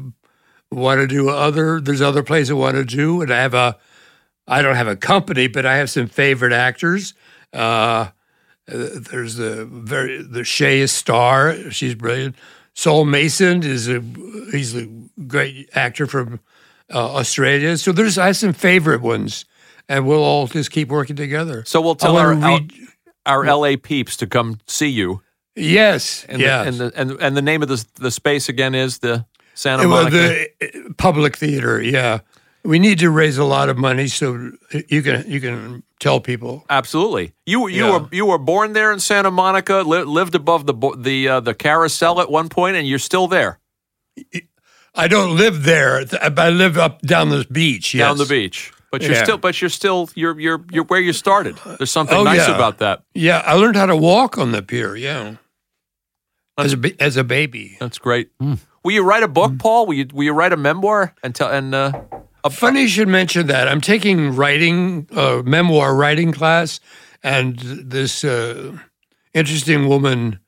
want to do other. There's other plays I want to do, and I have a. I don't have a company, but I have some favorite actors. Uh, there's the very the is star. She's brilliant. Saul Mason is a he's a great actor from uh, Australia. So there's I have some favorite ones, and we'll all just keep working together. so we'll tell our, read- our LA peeps to come see you. Yes, And yeah. the, and the and and the name of the the space again is the Santa well, Monica. the uh, public theater. Yeah, we need to raise a lot of money so you can you can tell people. Absolutely. You you Yeah. were you were born there in Santa Monica, li- lived above the the uh, the carousel at one point, and you're still there I don't live there. I live up down the beach. Yes. down the beach. But you're Yeah. still but you're still you're you're you're where you started. There's something Oh, nice yeah. about that. Yeah, I learned how to walk on the pier. Yeah, as a as a baby. That's great. Will you write a book, Paul? Will you will you write a memoir and tell and uh, a, Funny you should mention that. I'm taking writing, uh, memoir writing class, and this uh, interesting woman,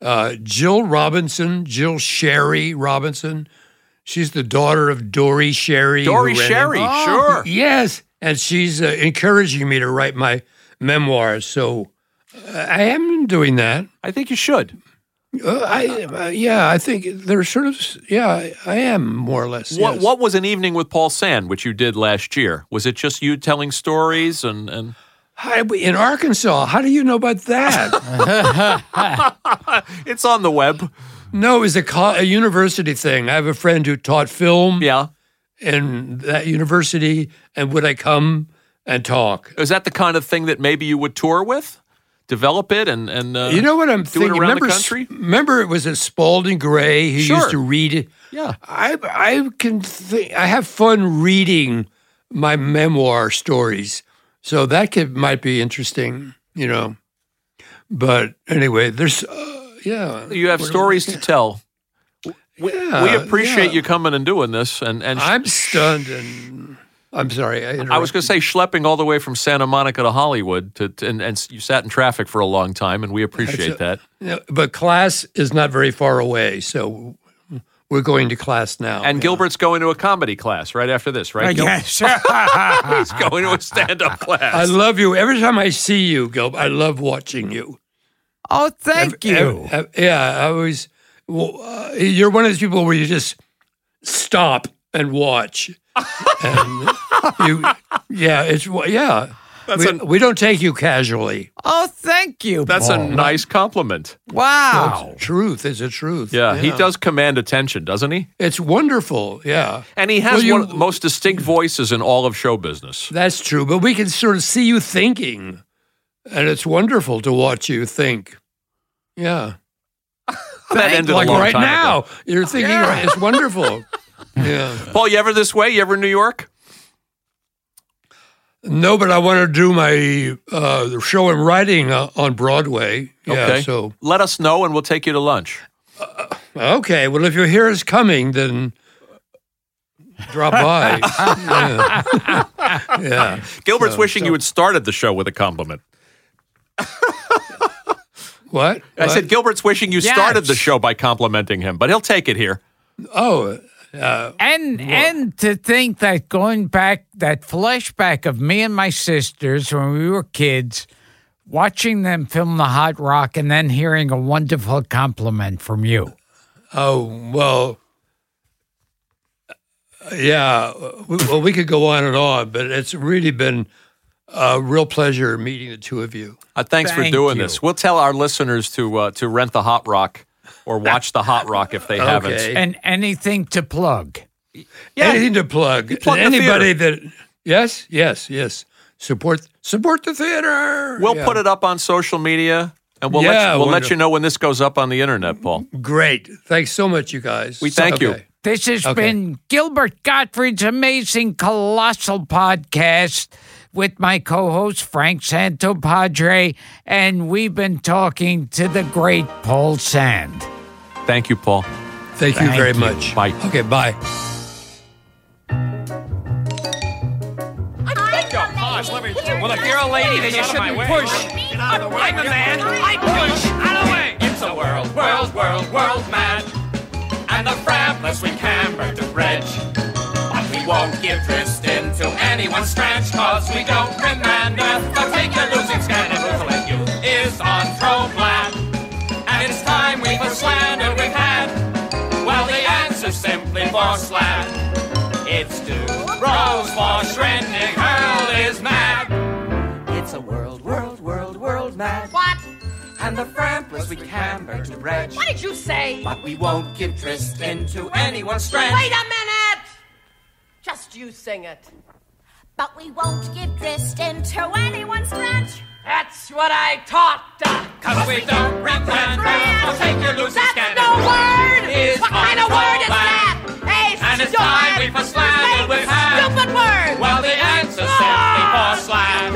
uh, Jill Robinson, Jill Schary Robinson. She's the daughter of Dore Schary. Dore Schary, sure. Yes, and she's uh, encouraging me to write my memoirs. So uh, I am doing that. I think you should. Uh, I uh, yeah, I think they're sort of yeah. I, I am more or less. What yes. What was an evening with Paul Sand, which you did last year? Was it just you telling stories and and How, in Arkansas? How do you know about that? *laughs* *laughs* it's on the web? no, it was a, co- a university thing. I have a friend who taught film Yeah. in that university, and would I come and talk? Is that the kind of thing that maybe you would tour with? Develop it and and uh, You know what I'm thinking? remember, remember, it was a Spalding Gray who Sure. used to read it. Yeah. I I can think I have fun reading my memoir stories, so that could might be interesting, you know. But anyway, there's uh, yeah. You have stories to tell. We, Yeah, we appreciate yeah. you coming and doing this. And and I'm stunned and I'm sorry. I, I was going to say schlepping all the way from Santa Monica to Hollywood, to, to- and, and you sat in traffic for a long time, and we appreciate that. Yeah, but class is not very far away, so we're going to class now. And yeah. Gilbert's going to a comedy class right after this, right? Gil? Yes. *laughs* He's going to a stand-up class. I love you. Every time I see you, Gilbert, I love watching you. oh, thank Ev- you. ev- ev- yeah, I always. Well, uh, you're one of those people where you just stop and watch, and you. Yeah, it's yeah. That's we, an- we don't take you casually. Oh, thank you. That's a nice compliment. wow. Truth is a truth. Yeah, he does command attention, doesn't he? It's wonderful. Yeah, And he has Well, you- one of the most distinct voices in all of show business. that's true. But we can sort of see you thinking, mm. and it's wonderful to watch you think. Yeah. That ended like a long right time now. ago. You're thinking right. It's wonderful. *laughs* yeah. Paul, you ever this way? You ever in New York? No, but I want to do my uh, show and writing uh, on Broadway. Yeah. okay. So let us know, and we'll take you to lunch. okay. Well, if you hear us coming, then drop by. *laughs* yeah. yeah. Gilbert's wishing you had started the show with a compliment. *laughs* What? I What? said Gilbert's wishing you Yes. started the show by complimenting him, but he'll take it here. Oh, uh, And and to think that going back that flashback of me and my sisters when we were kids, watching them film the hot rock and then hearing a wonderful compliment from you. oh, well. Yeah. we- Well, we could go on and on, but it's really been a real pleasure meeting the two of you. Uh, thanks for doing you. this. We'll tell our listeners to uh, to rent the Hot Rock or watch the Hot Rock if they *laughs* haven't. And anything to plug. Yeah. Anything to plug. plug the Anybody that yes, yes, yes. Support support the theater. We'll Yeah. put it up on social media, and we'll Yeah, let you, we'll let you know when this goes up on the internet, Paul. Great. Thanks so much, you guys. We thank you. This has Okay. been Gilbert Gottfried's amazing colossal podcast with my co-host Frank Santopadre, and we've been talking to the great Paul Sand. Thank you, Paul. Thank you very you. much. Bye. Okay, bye. Well, if you're a lady, then you shouldn't push. I'm, I'm a man. I push. Out of the way. It's a world, world, world, world man. And the frampless we camber to bridge. Won't give tryst into anyone's stretch, cause we don't death. But take your losing stand and youth is on throne land. And it's time we for slander we've had. Well, the answer's simply for slam. It's to Rose for Shrendig Hurl is mad. It's a world, world, world, world mad. What? And the frampless we camber to bridge. What did you say? But we won't give tryst into anyone's stretch. Wait a minute! Just you sing it. But we won't give tryst into anyone's stretch. That's what I taught. uh, Cause we don't repent. We'll take your losing That's scan. no word! Is What kind of word is that? Hey, And it's time we for slander Say we've had. Stupid word! Well, the answer's simply for slam.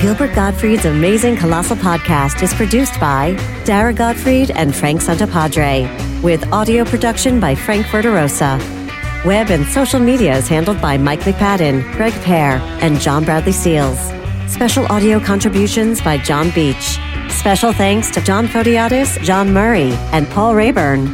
Gilbert Gottfried's amazing Colossal podcast is produced by Dara Gottfried and Frank Santopadre, with audio production by Frank Verderosa. Web and social media is handled by Mike McPadden, Greg Pear, and John Bradley Seals. Special audio contributions by John Beach. Special thanks to John Fodiatis, John Murray, and Paul Rayburn.